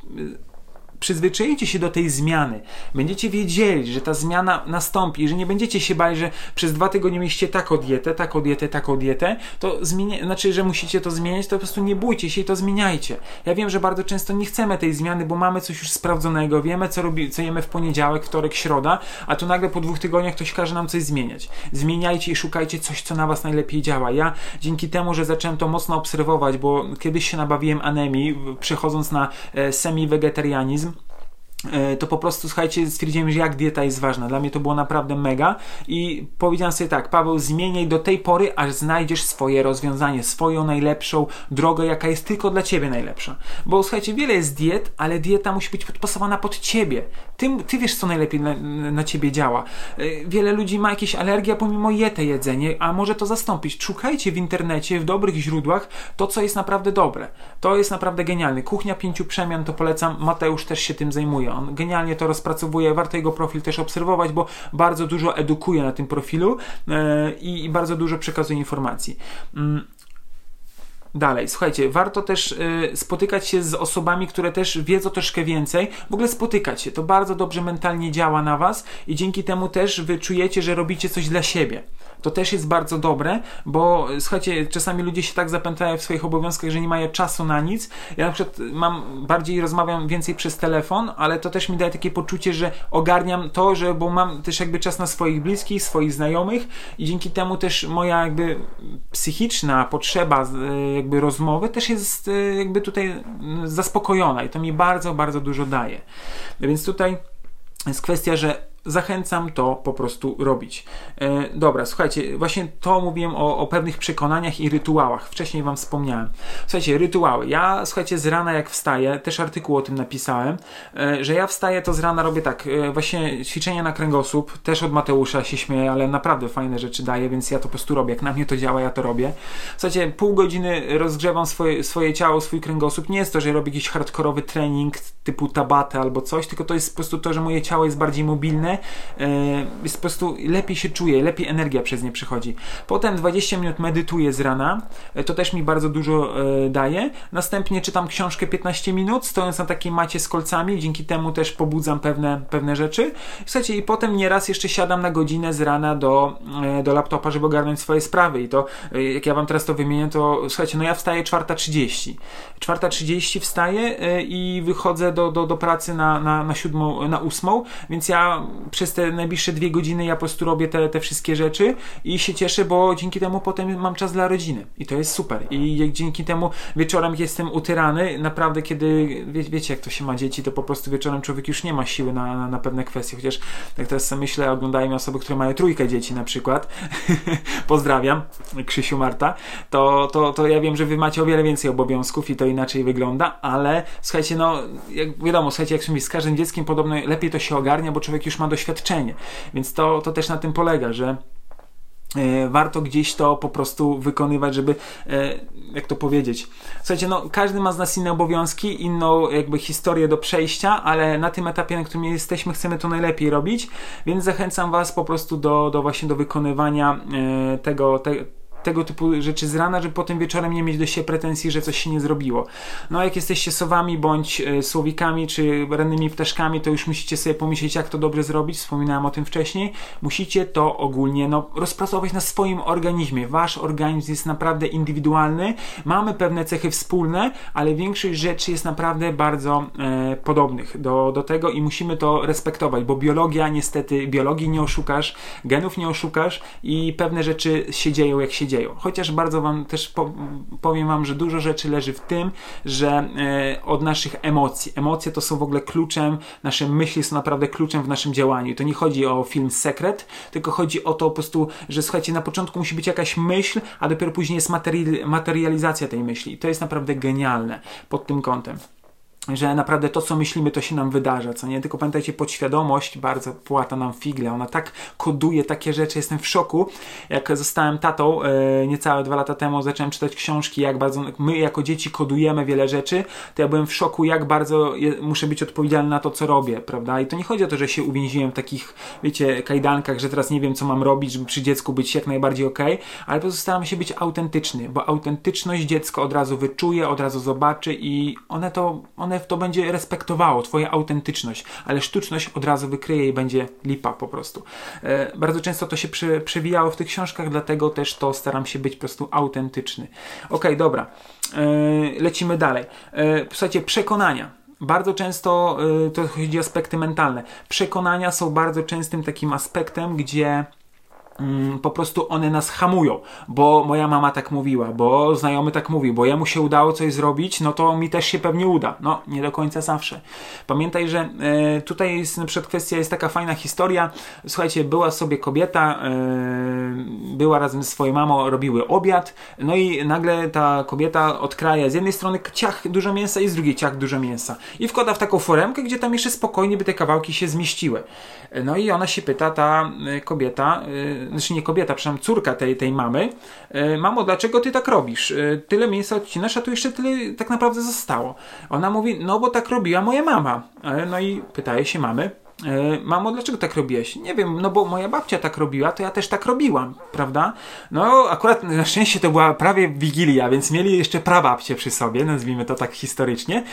przyzwyczajicie się do tej zmiany, będziecie wiedzieli, że ta zmiana nastąpi, że nie będziecie się bali, że przez dwa tygodnie mieliście taką dietę, taką dietę, taką dietę, to zmienia, znaczy, że musicie to zmieniać, to po prostu nie bójcie się i to zmieniajcie. Ja wiem, że bardzo często nie chcemy tej zmiany, bo mamy coś już sprawdzonego, wiemy, co, robi, co jemy w poniedziałek, wtorek, środa, a tu nagle po dwóch tygodniach ktoś każe nam coś zmieniać. Zmieniajcie i szukajcie coś, co na was najlepiej działa. Ja dzięki temu, że zacząłem to mocno obserwować, bo kiedyś się nabawiłem anemii, przechodząc na e, semi-wegetarianizm, to po prostu, słuchajcie, stwierdziłem, że jak dieta jest ważna. Dla mnie to było naprawdę mega i powiedziałem sobie tak, Paweł, zmieniaj do tej pory, aż znajdziesz swoje rozwiązanie, swoją najlepszą drogę, jaka jest tylko dla ciebie najlepsza. Bo słuchajcie, wiele jest diet, ale dieta musi być podpasowana pod ciebie. Ty, ty wiesz, co najlepiej na, na ciebie działa. E, wiele ludzi ma jakieś alergie, a pomimo je te jedzenie, a może to zastąpić. Szukajcie w internecie, w dobrych źródłach to, co jest naprawdę dobre. To jest naprawdę genialne. Kuchnia pięciu przemian to polecam. Mateusz też się tym zajmuje on genialnie to rozpracowuje. Warto jego profil też obserwować, bo bardzo dużo edukuje na tym profilu e, i, bardzo dużo przekazuje informacji. Mm, dalej. Słuchajcie, warto też y, spotykać się z osobami, które też wiedzą troszkę więcej. W ogóle spotykać się. To bardzo dobrze mentalnie działa na Was i dzięki temu też wy czujecie, że robicie coś dla siebie to też jest bardzo dobre, bo słuchajcie, czasami ludzie się tak zapętają w swoich obowiązkach, że nie mają czasu na nic. Ja na przykład mam bardziej rozmawiam więcej przez telefon, ale to też mi daje takie poczucie, że ogarniam to, że bo mam też jakby czas na swoich bliskich, swoich znajomych i dzięki temu też moja jakby psychiczna potrzeba jakby rozmowy też jest jakby tutaj zaspokojona i to mi bardzo, bardzo dużo daje. Więc tutaj jest kwestia, że zachęcam to po prostu robić. E, dobra, słuchajcie, właśnie to mówiłem o, o, pewnych przekonaniach i rytuałach. Wcześniej Wam wspomniałem. Słuchajcie, rytuały. Ja, słuchajcie, z rana jak wstaję, też artykuł o tym napisałem, e, że ja wstaję, to z rana robię tak, e, właśnie ćwiczenia na kręgosłup, też od Mateusza się śmieję, ale naprawdę fajne rzeczy daje, więc ja to po prostu robię. Jak na mnie to działa, ja to robię. Słuchajcie, pół godziny rozgrzewam swoje, swoje ciało, swój kręgosłup. Nie jest to, że robię jakiś hardkorowy trening typu tabata albo coś, tylko to jest po prostu to, że moje ciało jest bardziej mobilne, E, jest po prostu lepiej się czuję, lepiej energia przez nie przychodzi. Potem 20 minut medytuję z rana, e, to też mi bardzo dużo e, daje. Następnie czytam książkę 15 minut, stojąc na takiej macie z kolcami, dzięki temu też pobudzam pewne, pewne rzeczy. Słuchajcie, i potem nieraz jeszcze siadam na godzinę z rana do, do laptopa, żeby ogarnąć swoje sprawy. I to, jak ja wam teraz to wymienię, to słuchajcie, no ja wstaję 4.30. 4.30 wstaję i wychodzę do, do, do pracy na, na, na, siódmą, na ósmą, więc ja przez te najbliższe dwie godziny ja po prostu robię te, te wszystkie rzeczy i się cieszę, bo dzięki temu potem mam czas dla rodziny. I to jest super. I dzięki temu wieczorem jestem utyrany, naprawdę kiedy, wie, wiecie jak to się ma dzieci, to po prostu wieczorem człowiek już nie ma siły na, na, na pewne kwestie, chociaż tak teraz sobie myślę, oglądają osoby, które mają trójkę dzieci na przykład, pozdrawiam, Krzysiu Marta, to, to, to ja wiem, że wy macie o wiele więcej obowiązków i to inaczej wygląda, ale słuchajcie, no jak wiadomo, słuchajcie, jak się z każdym dzieckiem podobno lepiej to się ogarnia, bo człowiek już ma doświadczenie. Więc to, to też na tym polega, że e, warto gdzieś to po prostu wykonywać, żeby, e, jak to powiedzieć, słuchajcie, no każdy ma z nas inne obowiązki, inną jakby historię do przejścia, ale na tym etapie, na którym jesteśmy, chcemy to najlepiej robić, więc zachęcam Was po prostu do, do właśnie do wykonywania e, tego, te, tego typu rzeczy z rana, żeby potem wieczorem nie mieć do siebie pretensji, że coś się nie zrobiło. No jak jesteście sowami bądź e, słowikami czy rannymi ptaszkami, to już musicie sobie pomyśleć, jak to dobrze zrobić. Wspominałem o tym wcześniej. Musicie to ogólnie no, rozpracować na swoim organizmie. Wasz organizm jest naprawdę indywidualny. Mamy pewne cechy wspólne, ale większość rzeczy jest naprawdę bardzo e, podobnych do, do tego i musimy to respektować, bo biologia niestety, biologii nie oszukasz, genów nie oszukasz i pewne rzeczy się dzieją jak się dzieją. Chociaż bardzo Wam też po, powiem Wam, że dużo rzeczy leży w tym, że e, od naszych emocji. Emocje to są w ogóle kluczem, nasze myśli są naprawdę kluczem w naszym działaniu. To nie chodzi o film Sekret, tylko chodzi o to po prostu, że słuchajcie, na początku musi być jakaś myśl, a dopiero później jest materi materializacja tej myśli. I to jest naprawdę genialne pod tym kątem że naprawdę to, co myślimy, to się nam wydarza, co nie? Tylko pamiętajcie, podświadomość bardzo płata nam figle, ona tak koduje takie rzeczy, jestem w szoku. Jak zostałem tatą e, niecałe dwa lata temu, zacząłem czytać książki, jak bardzo my jako dzieci kodujemy wiele rzeczy, to ja byłem w szoku, jak bardzo muszę być odpowiedzialny na to, co robię, prawda? I to nie chodzi o to, że się uwięziłem w takich, wiecie, kajdankach, że teraz nie wiem, co mam robić, żeby przy dziecku być jak najbardziej ok, ale po prostu staram się być autentyczny, bo autentyczność dziecko od razu wyczuje, od razu zobaczy i one to, one one to będzie respektowało twoja autentyczność, ale sztuczność od razu wykryje i będzie lipa po prostu. E, bardzo często to się przewijało w tych książkach, dlatego też to staram się być po prostu autentyczny. Ok, dobra. E, lecimy dalej. E, słuchajcie, przekonania bardzo często y, to chodzi o aspekty mentalne. Przekonania są bardzo częstym takim aspektem, gdzie po prostu one nas hamują, bo moja mama tak mówiła, bo znajomy tak mówi, bo jemu się udało coś zrobić, no to mi też się pewnie uda. No, nie do końca zawsze. Pamiętaj, że e, tutaj jest na kwestia, jest taka fajna historia. Słuchajcie, była sobie kobieta, e, była razem z swoją mamą, robiły obiad, no i nagle ta kobieta odkraja z jednej strony ciach dużo mięsa i z drugiej ciach dużo mięsa. I wkłada w taką foremkę, gdzie tam jeszcze spokojnie by te kawałki się zmieściły. No i ona się pyta, ta e, kobieta, e, znaczy nie kobieta, przepraszam, córka tej, tej mamy, e, mamo, dlaczego ty tak robisz? Tyle mięsa odcinasz, a tu jeszcze tyle tak naprawdę zostało. Ona mówi, no bo tak robiła moja mama. No i pytaje się mamy, E, mamo, dlaczego tak robiłeś? Nie wiem, no bo moja babcia tak robiła, to ja też tak robiłam, prawda? No, akurat na szczęście to była prawie Wigilia, więc mieli jeszcze prababcie przy sobie, nazwijmy to tak historycznie.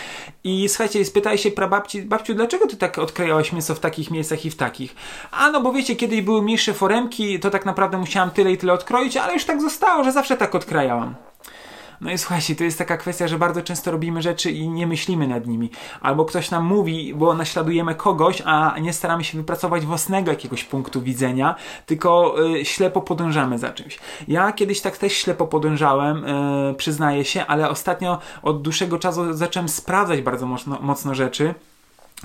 I słuchajcie, spytaj się prababci, babciu, dlaczego ty tak odkrajałeś mięso w takich miejscach i w takich? A no, bo wiecie, kiedy były mniejsze foremki, to tak naprawdę musiałam tyle i tyle odkroić, ale już tak zostało, że zawsze tak odkrajałam. No i słuchajcie, to jest taka kwestia, że bardzo często robimy rzeczy i nie myślimy nad nimi. Albo ktoś nam mówi, bo naśladujemy kogoś, a nie staramy się wypracować własnego jakiegoś punktu widzenia, tylko y, ślepo podążamy za czymś. Ja kiedyś tak też ślepo podążałem, y, przyznaję się, ale ostatnio od dłuższego czasu zacząłem sprawdzać bardzo mocno, mocno rzeczy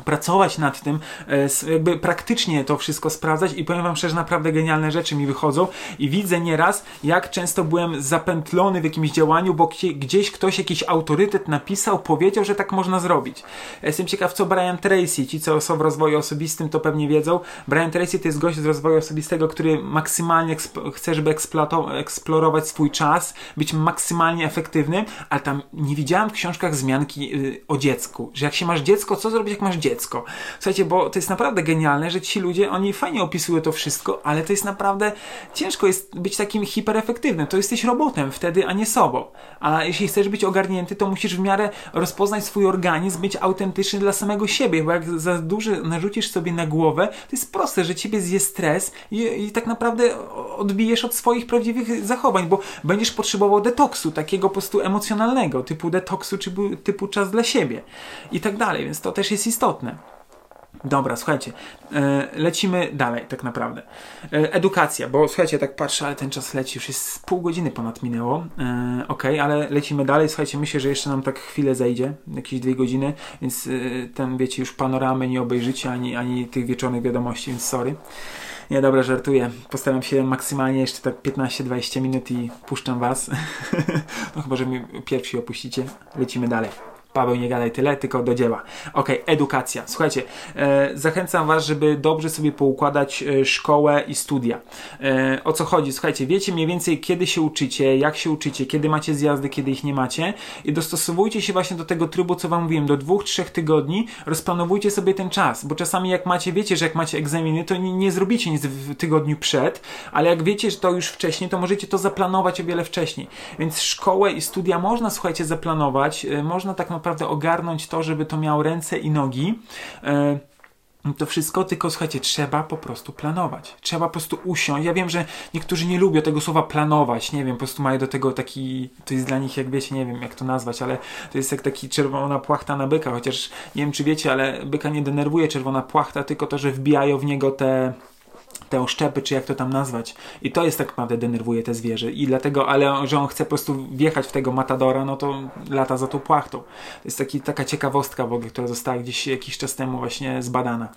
pracować nad tym, e, jakby praktycznie to wszystko sprawdzać i powiem wam szczerze, naprawdę genialne rzeczy mi wychodzą i widzę nieraz, jak często byłem zapętlony w jakimś działaniu, bo gdzieś ktoś, jakiś autorytet napisał, powiedział, że tak można zrobić. Jestem ciekaw, co Brian Tracy, ci co są w rozwoju osobistym, to pewnie wiedzą. Brian Tracy to jest gość z rozwoju osobistego, który maksymalnie chce, żeby eksplorować swój czas, być maksymalnie efektywny, ale tam nie widziałem w książkach wzmianki y, o dziecku, że jak się masz dziecko, co zrobić, jak masz dziecko. Słuchajcie, bo to jest naprawdę genialne, że ci ludzie, oni fajnie opisują to wszystko, ale to jest naprawdę ciężko jest być takim hiperefektywnym. To jesteś robotem wtedy, a nie sobą. A jeśli chcesz być ogarnięty, to musisz w miarę rozpoznać swój organizm, być autentyczny dla samego siebie, bo jak za duży narzucisz sobie na głowę, to jest proste, że ciebie zje stres i, i tak naprawdę odbijesz od swoich prawdziwych zachowań, bo będziesz potrzebował detoksu, takiego po prostu emocjonalnego, typu detoksu, czy typu czas dla siebie i tak dalej, więc to też jest istotne istotne. Dobra, słuchajcie, e, lecimy dalej tak naprawdę. E, edukacja, bo słuchajcie, tak patrzę, ale ten czas leci, już jest pół godziny ponad minęło. E, ok, ale lecimy dalej. Słuchajcie, myślę, że jeszcze nam tak chwilę zejdzie, jakieś dwie godziny, więc ten, wiecie, już panoramy nie obejrzycie, ani, ani tych wieczornych wiadomości, więc sorry. Nie, dobra, żartuję. Postaram się maksymalnie jeszcze tak 15-20 minut i puszczam was. no chyba, że mi pierwsi opuścicie. Lecimy dalej. Paweł, nie gadaj tyle, tylko do dzieła. Ok, edukacja. Słuchajcie, e, zachęcam Was, żeby dobrze sobie poukładać e, szkołę i studia. E, o co chodzi? Słuchajcie, wiecie mniej więcej, kiedy się uczycie, jak się uczycie, kiedy macie zjazdy, kiedy ich nie macie i dostosowujcie się właśnie do tego trybu, co Wam mówiłem, do dwóch, trzech tygodni, rozplanowujcie sobie ten czas, bo czasami jak macie, wiecie, że jak macie egzaminy, to nie, nie zrobicie nic w tygodniu przed, ale jak wiecie, że to już wcześniej, to możecie to zaplanować o wiele wcześniej. Więc szkołę i studia można, słuchajcie, zaplanować, e, można tak naprawdę naprawdę ogarnąć to, żeby to miało ręce i nogi. E, to wszystko, tylko słuchajcie, trzeba po prostu planować. Trzeba po prostu usiąść. Ja wiem, że niektórzy nie lubią tego słowa planować. Nie wiem, po prostu mają do tego taki. To jest dla nich, jak wiecie, nie wiem jak to nazwać, ale to jest jak taki czerwona płachta na byka. Chociaż nie wiem, czy wiecie, ale byka nie denerwuje czerwona płachta, tylko to, że wbijają w niego te te oszczepy, czy jak to tam nazwać. I to jest tak naprawdę denerwuje te zwierzę. I dlatego, ale że on chce po prostu wjechać w tego matadora, no to lata za tą płachtą. To jest taki, taka ciekawostka w ogóle, która została gdzieś jakiś czas temu właśnie zbadana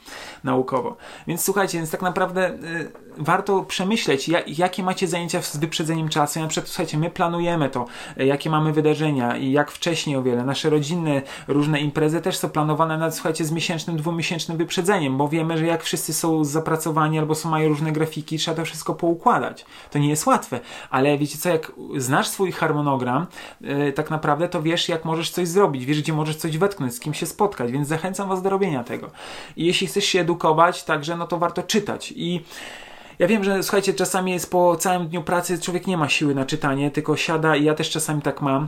naukowo. Więc słuchajcie, więc tak naprawdę y, warto przemyśleć, jak, jakie macie zajęcia z wyprzedzeniem czasu. Na przykład, słuchajcie, my planujemy to, y, jakie mamy wydarzenia i jak wcześniej o wiele. Nasze rodzinne różne imprezy też są planowane na, słuchajcie, z miesięcznym, dwumiesięcznym wyprzedzeniem, bo wiemy, że jak wszyscy są zapracowani albo są mają różne grafiki, trzeba to wszystko poukładać. To nie jest łatwe, ale wiecie co, jak znasz swój harmonogram, yy, tak naprawdę to wiesz, jak możesz coś zrobić, wiesz, gdzie możesz coś wetknąć, z kim się spotkać, więc zachęcam Was do robienia tego. I jeśli chcesz się edukować, także no to warto czytać. I ja wiem, że słuchajcie, czasami jest po całym dniu pracy człowiek nie ma siły na czytanie, tylko siada i ja też czasami tak mam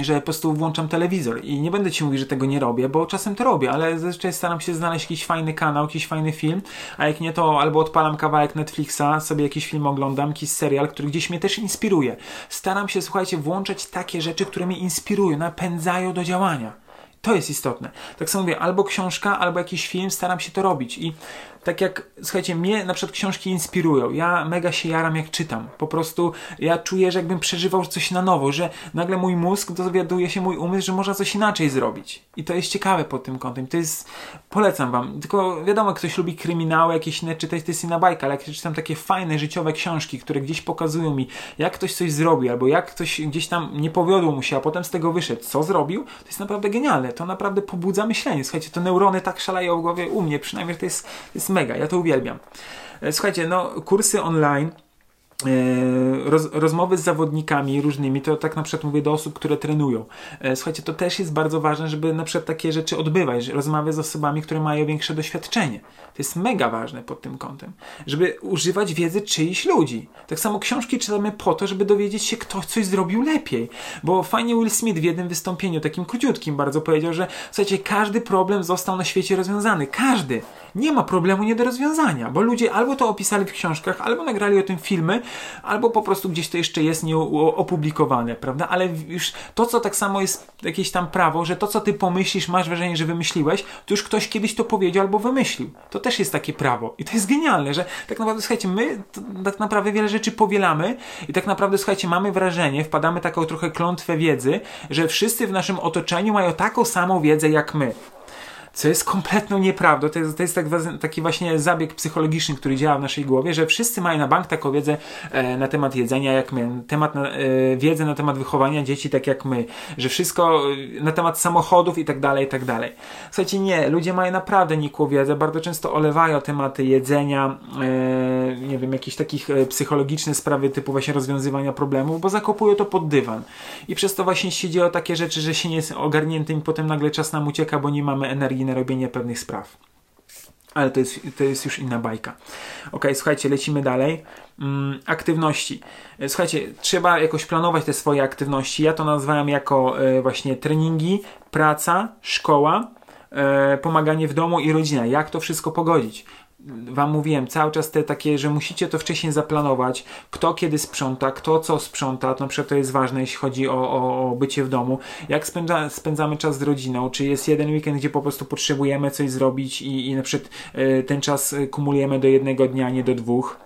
że po prostu włączam telewizor i nie będę ci mówić, że tego nie robię, bo czasem to robię, ale zazwyczaj staram się znaleźć jakiś fajny kanał, jakiś fajny film, a jak nie to albo odpalam kawałek Netflixa, sobie jakiś film oglądam, jakiś serial, który gdzieś mnie też inspiruje. Staram się, słuchajcie, włączać takie rzeczy, które mnie inspirują, napędzają do działania. To jest istotne. Tak samo mówię, albo książka, albo jakiś film, staram się to robić. I tak jak, słuchajcie, mnie na przykład książki inspirują. Ja mega się jaram, jak czytam. Po prostu ja czuję, że jakbym przeżywał coś na nowo, że nagle mój mózg dowiaduje się, mój umysł, że można coś inaczej zrobić. I to jest ciekawe pod tym kątem. To jest, polecam wam. Tylko wiadomo, ktoś lubi kryminały, jakieś inne czytać, to jest inna bajka, ale jak czytam takie fajne, życiowe książki, które gdzieś pokazują mi, jak ktoś coś zrobi, albo jak ktoś gdzieś tam nie powiodło mu się, a potem z tego wyszedł, co zrobił, to jest naprawdę genialne. To naprawdę pobudza myślenie. Słuchajcie, to neurony tak szaleją w głowie u mnie, przynajmniej to jest, to jest mega, ja to uwielbiam. E, słuchajcie, no kursy online roz, rozmowy z zawodnikami różnymi, to tak na przykład mówię do osób, które trenują. E, słuchajcie, to też jest bardzo ważne, żeby na przykład takie rzeczy odbywać, rozmawiać z osobami, które mają większe doświadczenie. To jest mega ważne pod tym kątem, żeby używać wiedzy czyichś ludzi. Tak samo książki czytamy po to, żeby dowiedzieć się, kto coś zrobił lepiej. Bo fajnie Will Smith w jednym wystąpieniu, takim króciutkim bardzo powiedział, że słuchajcie, każdy problem został na świecie rozwiązany. Każdy. Nie ma problemu nie do rozwiązania, bo ludzie albo to opisali w książkach, albo nagrali o tym filmy, albo po prostu gdzieś to jeszcze jest nieopublikowane, prawda? Ale już to, co tak samo jest jakieś tam prawo, że to, co ty pomyślisz, masz wrażenie, że wymyśliłeś, to już ktoś kiedyś to powiedział albo wymyślił. To też jest takie prawo. I to jest genialne, że tak naprawdę, słuchajcie, my tak naprawdę wiele rzeczy powielamy i tak naprawdę, słuchajcie, mamy wrażenie, wpadamy taką trochę klątwę wiedzy, że wszyscy w naszym otoczeniu mają taką samą wiedzę jak my co jest kompletną nieprawdą. To jest, to jest tak, taki właśnie zabieg psychologiczny, który działa w naszej głowie, że wszyscy mają na bank taką wiedzę e, na temat jedzenia jak my, temat na, e, wiedzę na temat wychowania dzieci tak jak my, że wszystko e, na temat samochodów i tak dalej, i tak dalej. Słuchajcie, nie, ludzie mają naprawdę nikłą wiedzę, bardzo często olewają tematy jedzenia, e, nie wiem, jakieś takich e, psychologiczne sprawy typu właśnie rozwiązywania problemów, bo zakopują to pod dywan. I przez to właśnie się dzieją takie rzeczy, że się nie jest ogarniętym potem nagle czas nam ucieka, bo nie mamy energii na robienie pewnych spraw. Ale to jest, to jest już inna bajka. Ok, słuchajcie, lecimy dalej. Mm, aktywności. Słuchajcie, trzeba jakoś planować te swoje aktywności. Ja to nazwałem jako e, właśnie treningi, praca, szkoła, e, pomaganie w domu i rodzina. Jak to wszystko pogodzić? Wam mówiłem cały czas te takie, że musicie to wcześniej zaplanować, kto kiedy sprząta, kto co sprząta, na przykład to jest ważne, jeśli chodzi o, o, o bycie w domu, jak spędza, spędzamy czas z rodziną, czy jest jeden weekend, gdzie po prostu potrzebujemy coś zrobić i, i na przykład y, ten czas kumulujemy do jednego dnia, nie do dwóch.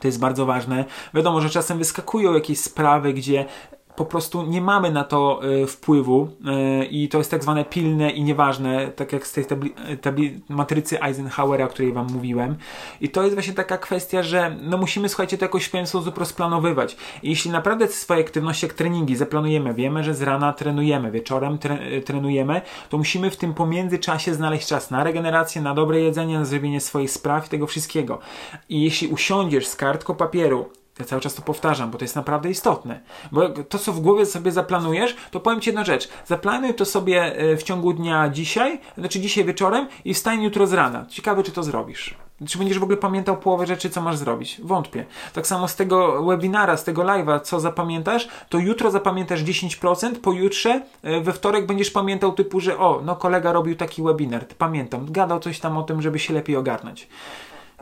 To jest bardzo ważne. Wiadomo, że czasem wyskakują jakieś sprawy, gdzie po prostu nie mamy na to y, wpływu y, i to jest tak zwane pilne i nieważne, tak jak z tej tabli, tabli, matrycy Eisenhowera, o której Wam mówiłem. I to jest właśnie taka kwestia, że no musimy, słuchajcie, to jakoś w pewien sposób rozplanowywać. I jeśli naprawdę swoje aktywności, jak treningi zaplanujemy, wiemy, że z rana trenujemy, wieczorem tre, trenujemy, to musimy w tym pomiędzyczasie znaleźć czas na regenerację, na dobre jedzenie, na zrobienie swoich spraw i tego wszystkiego. I jeśli usiądziesz z kartką papieru ja cały czas to powtarzam, bo to jest naprawdę istotne. Bo to, co w głowie sobie zaplanujesz, to powiem Ci jedną rzecz. Zaplanuj to sobie e, w ciągu dnia dzisiaj, znaczy dzisiaj wieczorem i wstań jutro z rana. Ciekawe, czy to zrobisz. Czy będziesz w ogóle pamiętał połowę rzeczy, co masz zrobić? Wątpię. Tak samo z tego webinara, z tego live'a, co zapamiętasz, to jutro zapamiętasz 10%, pojutrze, e, we wtorek będziesz pamiętał typu, że o, no kolega robił taki webinar, pamiętam, gadał coś tam o tym, żeby się lepiej ogarnąć.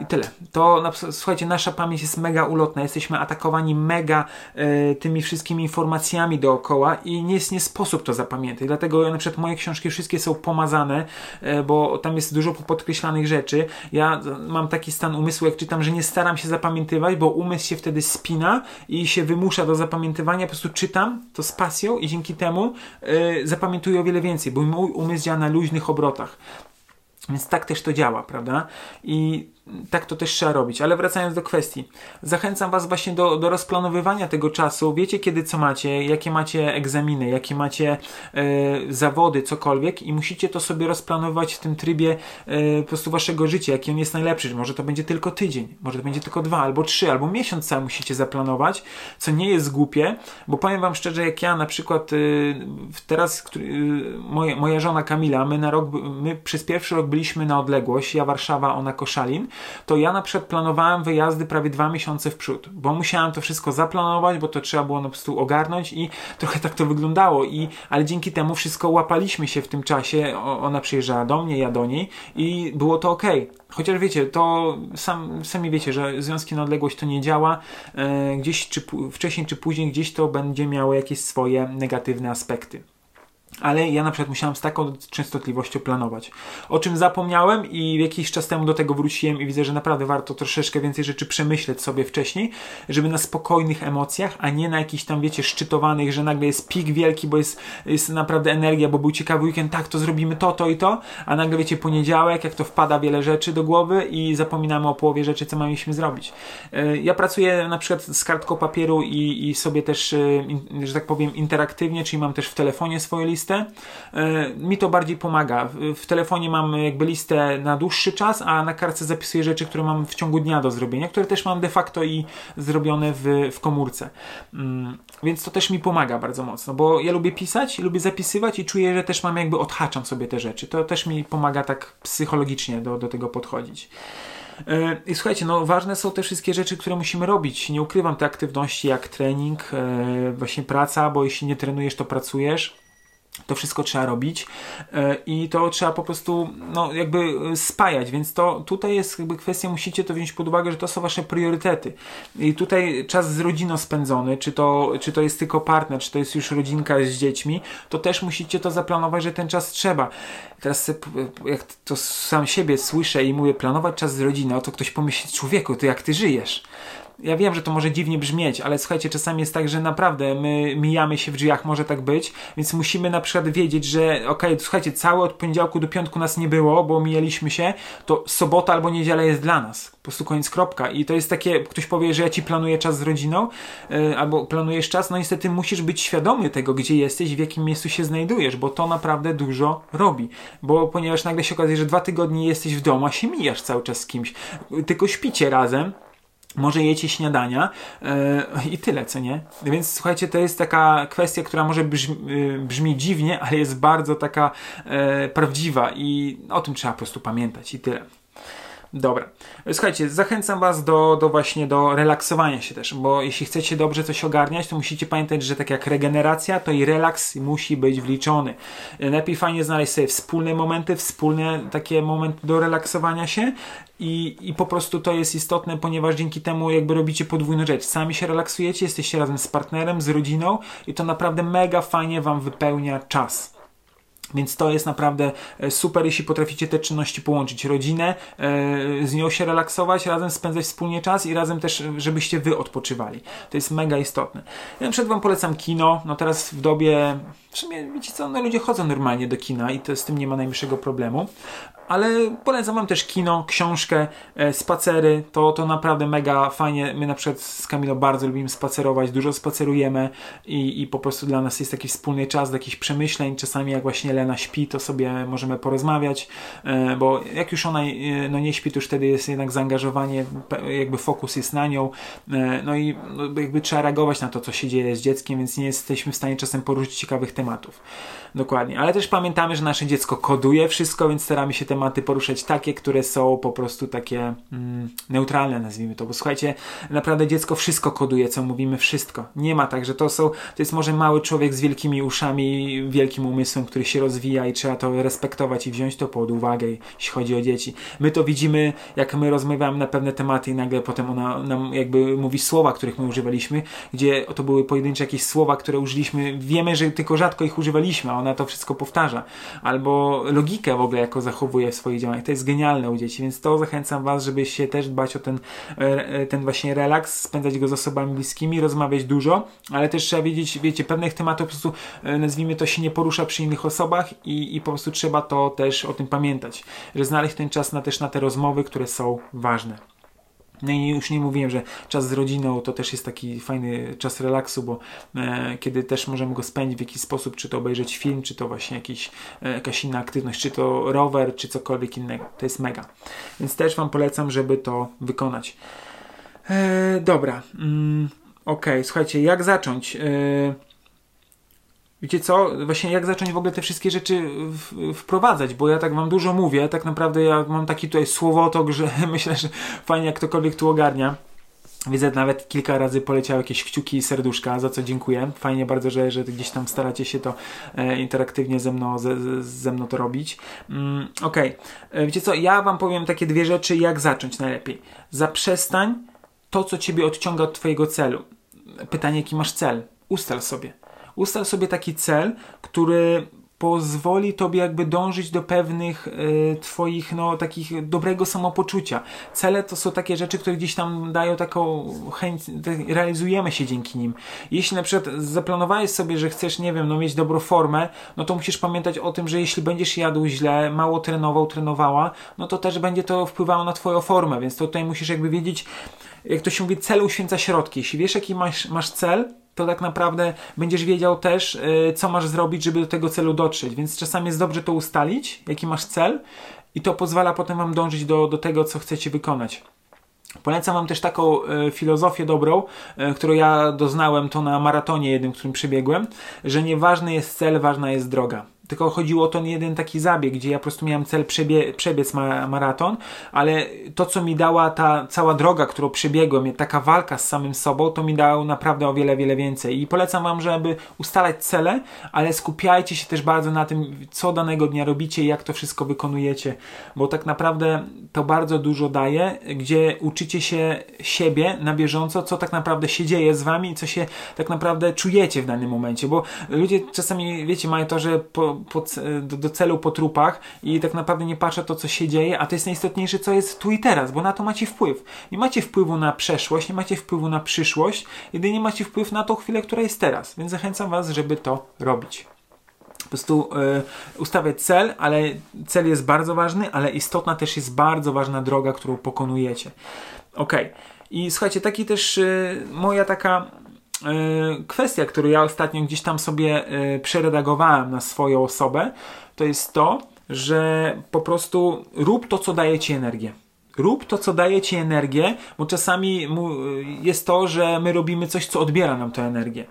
I tyle. To, słuchajcie, nasza pamięć jest mega ulotna. Jesteśmy atakowani mega e, tymi wszystkimi informacjami dookoła i nie jest nie sposób to zapamiętać. Dlatego na przykład moje książki wszystkie są pomazane, e, bo tam jest dużo podkreślanych rzeczy. Ja mam taki stan umysłu, jak czytam, że nie staram się zapamiętywać, bo umysł się wtedy spina i się wymusza do zapamiętywania. Po prostu czytam to z pasją i dzięki temu e, zapamiętuję o wiele więcej, bo mój umysł działa na luźnych obrotach. Więc tak też to działa, prawda? I tak to też trzeba robić. Ale wracając do kwestii, zachęcam Was właśnie do, do rozplanowywania tego czasu. Wiecie kiedy co macie, jakie macie egzaminy, jakie macie e, zawody, cokolwiek i musicie to sobie rozplanować w tym trybie e, po prostu Waszego życia, jaki on jest najlepszy. Może to będzie tylko tydzień, może to będzie tylko dwa, albo trzy, albo miesiąc cały musicie zaplanować, co nie jest głupie, bo powiem Wam szczerze, jak ja na przykład e, teraz, który, moja, moja żona Kamila, my na rok, my przez pierwszy rok byliśmy na odległość, ja Warszawa, ona Koszalin to ja na przykład planowałem wyjazdy prawie dwa miesiące w przód, bo musiałem to wszystko zaplanować, bo to trzeba było po prostu ogarnąć i trochę tak to wyglądało, i, ale dzięki temu wszystko łapaliśmy się w tym czasie, ona przyjeżdżała do mnie, ja do niej i było to ok. Chociaż wiecie, to sam, sami wiecie, że związki na odległość to nie działa. E, gdzieś czy, wcześniej czy później gdzieś to będzie miało jakieś swoje negatywne aspekty ale ja na przykład musiałem z taką częstotliwością planować. O czym zapomniałem i jakiś czas temu do tego wróciłem i widzę, że naprawdę warto troszeczkę więcej rzeczy przemyśleć sobie wcześniej, żeby na spokojnych emocjach, a nie na jakichś tam, wiecie, szczytowanych, że nagle jest pik wielki, bo jest, jest naprawdę energia, bo był ciekawy weekend, tak, to zrobimy to, to i to, a nagle, wiecie, poniedziałek, jak to wpada wiele rzeczy do głowy i zapominamy o połowie rzeczy, co mieliśmy zrobić. E, ja pracuję na przykład z kartką papieru i, i sobie też, e, że tak powiem, interaktywnie, czyli mam też w telefonie swoje listy, listę. E, mi to bardziej pomaga. W telefonie mam jakby listę na dłuższy czas, a na kartce zapisuję rzeczy, które mam w ciągu dnia do zrobienia, które też mam de facto i zrobione w, w komórce. Mm, więc to też mi pomaga bardzo mocno, bo ja lubię pisać, lubię zapisywać i czuję, że też mam jakby odhaczam sobie te rzeczy. To też mi pomaga tak psychologicznie do, do tego podchodzić. E, I słuchajcie, no ważne są te wszystkie rzeczy, które musimy robić. Nie ukrywam te aktywności jak trening, e, właśnie praca, bo jeśli nie trenujesz, to pracujesz. To wszystko trzeba robić e, i to trzeba po prostu no, jakby spajać, więc to tutaj jest jakby kwestia, musicie to wziąć pod uwagę, że to są wasze priorytety. I tutaj czas z rodziną spędzony, czy to, czy to jest tylko partner, czy to jest już rodzinka z dziećmi, to też musicie to zaplanować, że ten czas trzeba. Teraz jak to sam siebie słyszę i mówię planować czas z rodziną, to ktoś pomyśli, człowieku, to jak ty żyjesz? Ja wiem, że to może dziwnie brzmieć, ale słuchajcie, czasami jest tak, że naprawdę my mijamy się w drzwiach, może tak być, więc musimy na przykład wiedzieć, że okej, okay, słuchajcie, cały od poniedziałku do piątku nas nie było, bo mijaliśmy się, to sobota albo niedziela jest dla nas. Po prostu koniec kropka. I to jest takie, ktoś powie, że ja ci planuję czas z rodziną, yy, albo planujesz czas, no niestety musisz być świadomy tego, gdzie jesteś w jakim miejscu się znajdujesz, bo to naprawdę dużo robi. Bo ponieważ nagle się okazuje, że dwa tygodnie jesteś w domu, a się mijasz cały czas z kimś, tylko śpicie razem, może jecie śniadania yy, i tyle, co nie? Więc słuchajcie, to jest taka kwestia, która może brzmi, yy, brzmi dziwnie, ale jest bardzo taka yy, prawdziwa i o tym trzeba po prostu pamiętać i tyle. Dobra. Słuchajcie, zachęcam Was do, do właśnie do relaksowania się też, bo jeśli chcecie dobrze coś ogarniać, to musicie pamiętać, że tak jak regeneracja, to i relaks musi być wliczony. Lepiej fajnie znaleźć sobie wspólne momenty, wspólne takie momenty do relaksowania się i, i po prostu to jest istotne, ponieważ dzięki temu jakby robicie podwójną rzecz. Sami się relaksujecie, jesteście razem z partnerem, z rodziną i to naprawdę mega fajnie Wam wypełnia czas. Więc to jest naprawdę e, super, jeśli potraficie te czynności połączyć. Rodzinę, e, z nią się relaksować, razem spędzać wspólnie czas i razem też, żebyście wy odpoczywali. To jest mega istotne. Ja przed wam polecam kino. No teraz w dobie, w sumie wiecie co, no ludzie chodzą normalnie do kina i to z tym nie ma najmniejszego problemu ale polecam wam też kino, książkę, e, spacery, to, to naprawdę mega fajnie, my na przykład z Kamilo bardzo lubimy spacerować, dużo spacerujemy i, i po prostu dla nas jest taki wspólny czas do jakichś przemyśleń, czasami jak właśnie Lena śpi, to sobie możemy porozmawiać, e, bo jak już ona e, no nie śpi, to już wtedy jest jednak zaangażowanie, jakby fokus jest na nią, no i no jakby trzeba reagować na to, co się dzieje z dzieckiem, więc nie jesteśmy w stanie czasem poruszyć ciekawych tematów. Dokładnie, ale też pamiętamy, że nasze dziecko koduje wszystko, więc staramy się tematy poruszać takie, które są po prostu takie mm, neutralne, nazwijmy to. Bo słuchajcie, naprawdę dziecko wszystko koduje, co mówimy, wszystko. Nie ma tak, że to są, to jest może mały człowiek z wielkimi uszami, wielkim umysłem, który się rozwija i trzeba to respektować i wziąć to pod uwagę, jeśli chodzi o dzieci. My to widzimy, jak my rozmawiamy na pewne tematy i nagle potem ona nam jakby mówi słowa, których my używaliśmy, gdzie to były pojedyncze jakieś słowa, które użyliśmy, wiemy, że tylko rzadko ich używaliśmy, a ona to wszystko powtarza. Albo logikę w ogóle jako zachowuje w swoich działaniach. To jest genialne u dzieci, więc to zachęcam Was, żebyście też dbać o ten, e, ten właśnie relaks, spędzać go z osobami bliskimi, rozmawiać dużo, ale też trzeba wiedzieć, wiecie, pewnych tematów po prostu, e, nazwijmy to, się nie porusza przy innych osobach i, i po prostu trzeba to też o tym pamiętać, że znaleźć ten czas na, też na te rozmowy, które są ważne. No i już nie mówiłem, że czas z rodziną to też jest taki fajny czas relaksu, bo e, kiedy też możemy go spędzić w jakiś sposób, czy to obejrzeć film, czy to właśnie jakiś, e, jakaś inna aktywność, czy to rower, czy cokolwiek innego. To jest mega. Więc też Wam polecam, żeby to wykonać. E, dobra. Mm, ok, słuchajcie, jak zacząć? E, wiecie co, właśnie jak zacząć w ogóle te wszystkie rzeczy w, wprowadzać, bo ja tak wam dużo mówię, tak naprawdę ja mam taki tutaj słowotok, że myślę, że fajnie jak ktokolwiek tu ogarnia. Widzę, nawet kilka razy poleciały jakieś kciuki i serduszka, za co dziękuję. Fajnie bardzo, że, że gdzieś tam staracie się to e, interaktywnie ze mną, ze, ze mną to robić. Mm, Okej, okay. E, wiecie co, ja wam powiem takie dwie rzeczy, jak zacząć najlepiej. Zaprzestań to, co ciebie odciąga od twojego celu. Pytanie, jaki masz cel? Ustal sobie. Ustal sobie taki cel, który pozwoli tobie jakby dążyć do pewnych y, twoich, no takich dobrego samopoczucia. Cele to są takie rzeczy, które gdzieś tam dają taką chęć, realizujemy się dzięki nim. Jeśli na przykład zaplanowałeś sobie, że chcesz, nie wiem, no mieć dobrą formę, no to musisz pamiętać o tym, że jeśli będziesz jadł źle, mało trenował, trenowała, no to też będzie to wpływało na twoją formę, więc tutaj musisz jakby wiedzieć, jak to się mówi, cel uświęca środki. Jeśli wiesz, jaki masz, masz cel, to tak naprawdę będziesz wiedział też, y, co masz zrobić, żeby do tego celu dotrzeć. Więc czasami jest dobrze to ustalić, jaki masz cel, i to pozwala potem Wam dążyć do, do tego, co chcecie wykonać. Polecam Wam też taką e, filozofię dobrą, e, którą ja doznałem to na maratonie jednym, którym przebiegłem, że nieważny jest cel, ważna jest droga tylko chodziło o ten jeden taki zabieg, gdzie ja po prostu miałem cel przebie przebiec ma maraton, ale to, co mi dała ta cała droga, którą przebiegłem, taka walka z samym sobą, to mi dało naprawdę o wiele, wiele więcej. I polecam Wam, żeby ustalać cele, ale skupiajcie się też bardzo na tym, co danego dnia robicie i jak to wszystko wykonujecie, bo tak naprawdę to bardzo dużo daje, gdzie uczycie się siebie na bieżąco, co tak naprawdę się dzieje z Wami i co się tak naprawdę czujecie w danym momencie, bo ludzie czasami, wiecie, mają to, że po, po, do, do, celu po trupach i tak naprawdę nie patrzę to, co się dzieje, a to jest najistotniejsze, co jest tu i teraz, bo na to macie wpływ. Nie macie wpływu na przeszłość, nie macie wpływu na przyszłość, jedynie macie wpływ na tą chwilę, która jest teraz. Więc zachęcam Was, żeby to robić. Po prostu y, ustawiać cel, ale cel jest bardzo ważny, ale istotna też jest bardzo ważna droga, którą pokonujecie. Ok. I słuchajcie, taki też y, moja taka kwestia, którą ja ostatnio gdzieś tam sobie e, przeredagowałem na swoją osobę, to jest to, że po prostu rób to, co daje ci energię. Rób to, co daje ci energię, bo czasami jest to, że my robimy coś, co odbiera nam tę energię.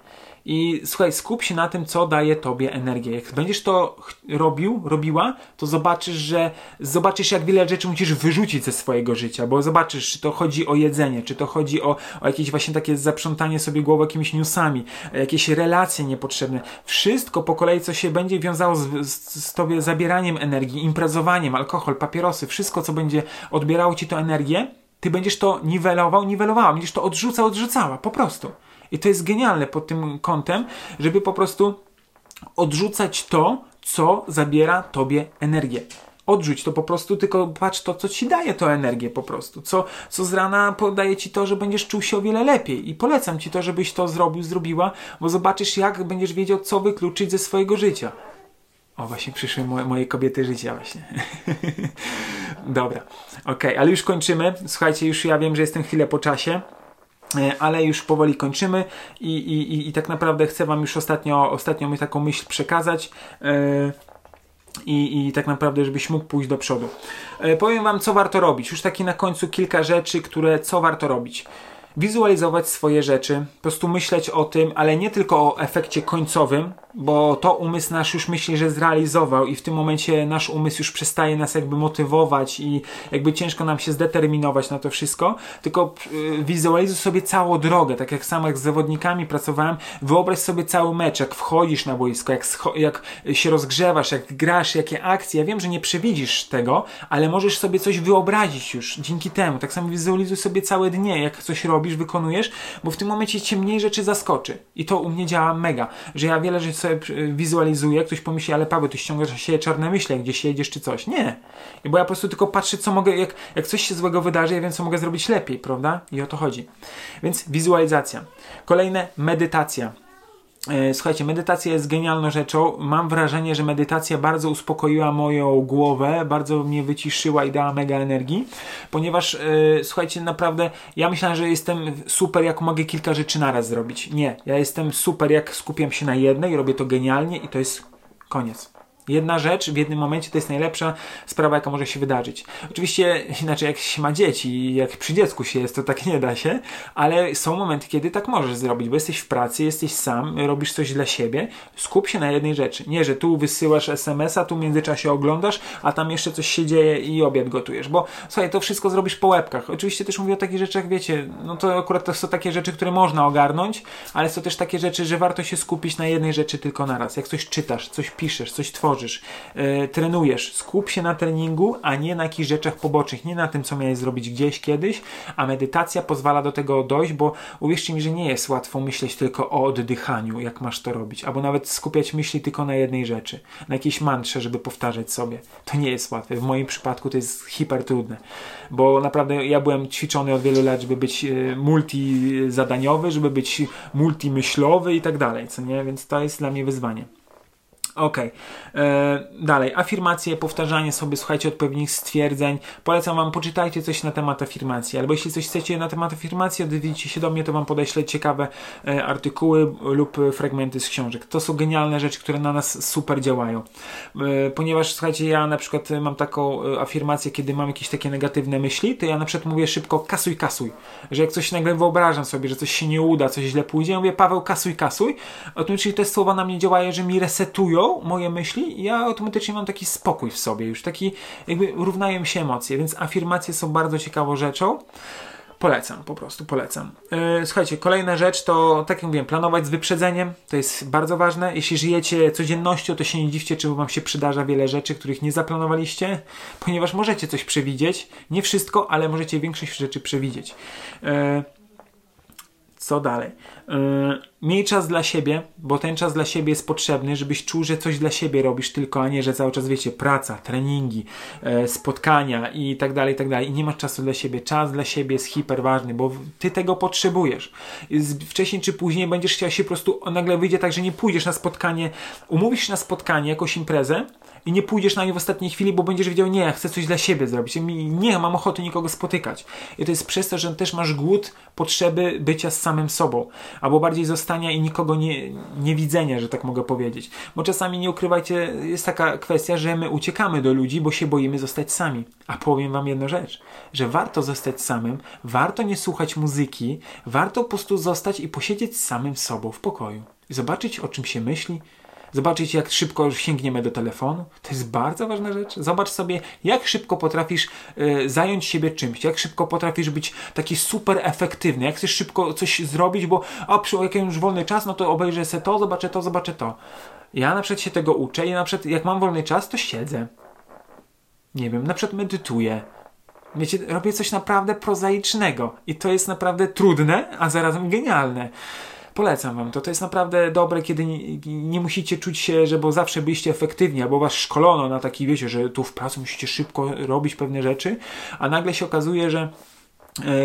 I słuchaj, skup się na tym, co daje tobie energię. Jak będziesz to robił, robiła, to zobaczysz, że zobaczysz, jak wiele rzeczy musisz wyrzucić ze swojego życia, bo zobaczysz, czy to chodzi o jedzenie, czy to chodzi o, o jakieś właśnie takie zaprzątanie sobie głowy jakimiś newsami, jakieś relacje niepotrzebne. Wszystko po kolei, co się będzie wiązało z, z, z tobie zabieraniem energii, imprezowaniem, alkohol, papierosy, wszystko, co będzie odbierało ci to energię, ty będziesz to niwelował, niwelowała, będziesz to odrzucał, odrzucała, po prostu. I to jest genialne pod tym kątem, żeby po prostu odrzucać to, co zabiera tobie energię. Odrzuć to po prostu, tylko patrz to, co ci daje to energię po prostu. Co, co z rana podaje ci to, że będziesz czuł się o wiele lepiej. I polecam ci to, żebyś to zrobił, zrobiła, bo zobaczysz, jak będziesz wiedział, co wykluczyć ze swojego życia. O, właśnie przyszły moje, moje kobiety życia właśnie. Dobra, okej, okay, ale już kończymy. Słuchajcie, już ja wiem, że jestem chwilę po czasie. E, ale już powoli kończymy i, i, i tak naprawdę chcę Wam już ostatnio, ostatnio mi taką myśl przekazać. Yy, i, i tak naprawdę, żebyś mógł pójść do przodu. Yy, powiem Wam, co warto robić. Już taki na końcu kilka rzeczy, które co warto robić wizualizować swoje rzeczy, po prostu myśleć o tym, ale nie tylko o efekcie końcowym, bo to umysł nasz już myśli, że zrealizował i w tym momencie nasz umysł już przestaje nas jakby motywować i jakby ciężko nam się zdeterminować na to wszystko, tylko y, wizualizuj sobie całą drogę, tak jak sam jak z zawodnikami pracowałem, wyobraź sobie cały mecz, jak wchodzisz na boisko, jak, jak się rozgrzewasz, jak grasz, jakie akcje, ja wiem, że nie przewidzisz tego, ale możesz sobie coś wyobrazić już dzięki temu, tak samo wizualizuj sobie całe dnie, jak coś robisz, wykonujesz, bo w tym momencie cię mniej rzeczy zaskoczy i to u mnie działa mega, że ja wiele rzeczy sobie wizualizuję, ktoś pomyśli, ale Paweł, ty ściągasz się czarne myśli, gdzieś jedziesz czy coś. Nie. Bo ja po prostu tylko patrzę, co mogę, jak, jak coś się złego wydarzy, ja wiem, co mogę zrobić lepiej, prawda? I o to chodzi. Więc wizualizacja. Kolejne, medytacja. E, słuchajcie, medytacja jest genialną rzeczą. Mam wrażenie, że medytacja bardzo uspokoiła moją głowę, bardzo mnie wyciszyła i dała mega energii, ponieważ yy, słuchajcie, naprawdę ja myślałem, że jestem super, jak mogę kilka rzeczy naraz zrobić. Nie, ja jestem super, jak skupiam się na jednej, robię to genialnie i to jest koniec. Jedna rzecz w jednym momencie to jest najlepsza sprawa, jaka może się wydarzyć. Oczywiście, inaczej jak się ma dzieci jak przy dziecku się jest, to tak nie da się, ale są momenty, kiedy tak możesz zrobić, bo jesteś w pracy, jesteś sam, robisz coś dla siebie, skup się na jednej rzeczy. Nie, że tu wysyłasz SMS-a, tu w międzyczasie oglądasz, a tam jeszcze coś się dzieje i obiad gotujesz, bo słuchaj, to wszystko zrobisz po łebkach. Oczywiście też mówię o takich rzeczach, wiecie, no to akurat to są takie rzeczy, które można ogarnąć, ale są też takie rzeczy, że warto się skupić na jednej rzeczy tylko na raz. Jak coś czytasz, coś piszesz, coś tworzysz, yy, trenujesz, skup się na treningu, a nie na jakichś rzeczach pobocznych, nie na tym, co miałeś zrobić gdzieś kiedyś, a medytacja pozwala do tego dojść, bo uwierzcie mi, że nie jest łatwo myśleć tylko o oddychaniu, jak masz to robić, albo nawet skupiać myśli tylko na jednej rzeczy, na jakiejś mantrze, żeby powtarzać sobie. To nie jest łatwe. W moim przypadku to jest hiper trudne, bo naprawdę ja byłem ćwiczony od wielu lat, żeby być e, multizadaniowy, żeby być multimyślowy i tak dalej, co nie? Więc to jest dla mnie wyzwanie. Ok. E, dalej. Afirmacje, powtarzanie sobie, słuchajcie odpowiednich stwierdzeń. Polecam Wam, poczytajcie coś na temat afirmacji. Albo jeśli coś chcecie na temat afirmacji, odwiedzicie się do mnie, to Wam podeślę ciekawe e, artykuły lub fragmenty z książek. To są genialne rzeczy, które na nas super działają. E, ponieważ, słuchajcie, ja na przykład mam taką e, afirmację, kiedy mam jakieś takie negatywne myśli, to ja na przykład mówię szybko kasuj, kasuj. Że jak coś nagle wyobrażam sobie, że coś się nie uda, coś źle pójdzie, ja mówię Paweł, kasuj, kasuj. Otóż te słowa na mnie działają, że mi resetują moje myśli i ja automatycznie mam taki spokój w sobie, już taki jakby równają się emocje, więc afirmacje są bardzo ciekawą rzeczą. Polecam, po prostu polecam. Yy, słuchajcie, kolejna rzecz to, tak jak mówiłem, planować z wyprzedzeniem. To jest bardzo ważne. Jeśli żyjecie codziennością, to się nie dziwcie, czy Wam się przydarza wiele rzeczy, których nie zaplanowaliście, ponieważ możecie coś przewidzieć. Nie wszystko, ale możecie większość rzeczy przewidzieć. Yy, co dalej? Yy, miej czas dla siebie, bo ten czas dla siebie jest potrzebny, żebyś czuł, że coś dla siebie robisz tylko, a nie, że cały czas wiecie, praca, treningi, yy, spotkania i tak dalej, i tak dalej. I nie masz czasu dla siebie. Czas dla siebie jest hiper ważny, bo ty tego potrzebujesz. Wcześniej czy później będziesz chciał się po prostu, nagle wyjdzie tak, że nie pójdziesz na spotkanie, umówisz się na spotkanie, jakąś imprezę, i nie pójdziesz na nie w ostatniej chwili, bo będziesz wiedział, nie, chcę coś dla siebie zrobić. Nie, mam ochoty nikogo spotykać. I to jest przez to, że też masz głód potrzeby bycia z samym sobą, albo bardziej zostania i nikogo nie, nie widzenia, że tak mogę powiedzieć. Bo czasami nie ukrywajcie, jest taka kwestia, że my uciekamy do ludzi, bo się boimy zostać sami. A powiem wam jedną rzecz, że warto zostać samym, warto nie słuchać muzyki, warto po prostu zostać i posiedzieć z samym sobą w pokoju. I zobaczyć, o czym się myśli, Zobaczyć, jak szybko sięgniemy do telefonu. To jest bardzo ważna rzecz. Zobacz sobie, jak szybko potrafisz y, zająć siebie czymś, jak szybko potrafisz być taki super efektywny, jak chcesz szybko coś zrobić, bo a przy jakimś wolny czas, no to obejrzę sobie to, zobaczę to, zobaczę to. Ja na przykład się tego uczę i na przykład jak mam wolny czas, to siedzę. Nie wiem, na przykład medytuję. Wiecie, robię coś naprawdę prozaicznego i to jest naprawdę trudne, a zarazem genialne. Polecam wam to. To jest naprawdę dobre, kiedy nie, nie, musicie czuć się, że bo zawsze byliście efektywni, albo was szkolono na taki, wiecie, że tu w pracy musicie szybko robić pewne rzeczy, a nagle się okazuje, że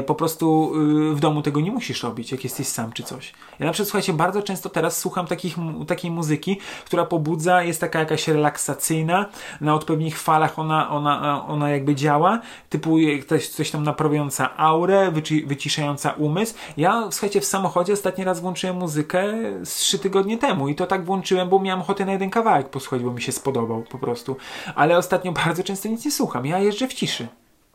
po prostu y, w domu tego nie musisz robić, jak jesteś sam czy coś. Ja na przykład, słuchajcie, bardzo często teraz słucham takich, takiej muzyki, która pobudza, jest taka jakaś relaksacyjna, na odpowiednich falach ona, ona, ona jakby działa, typu coś, coś tam naprawiająca aurę, wyci, wyciszająca umysł. Ja, słuchajcie, w samochodzie ostatni raz włączyłem muzykę z trzy tygodnie temu i to tak włączyłem, bo miałem ochotę na jeden kawałek posłuchać, bo mi się spodobał po prostu. Ale ostatnio bardzo często nic nie słucham, ja jeżdżę w ciszy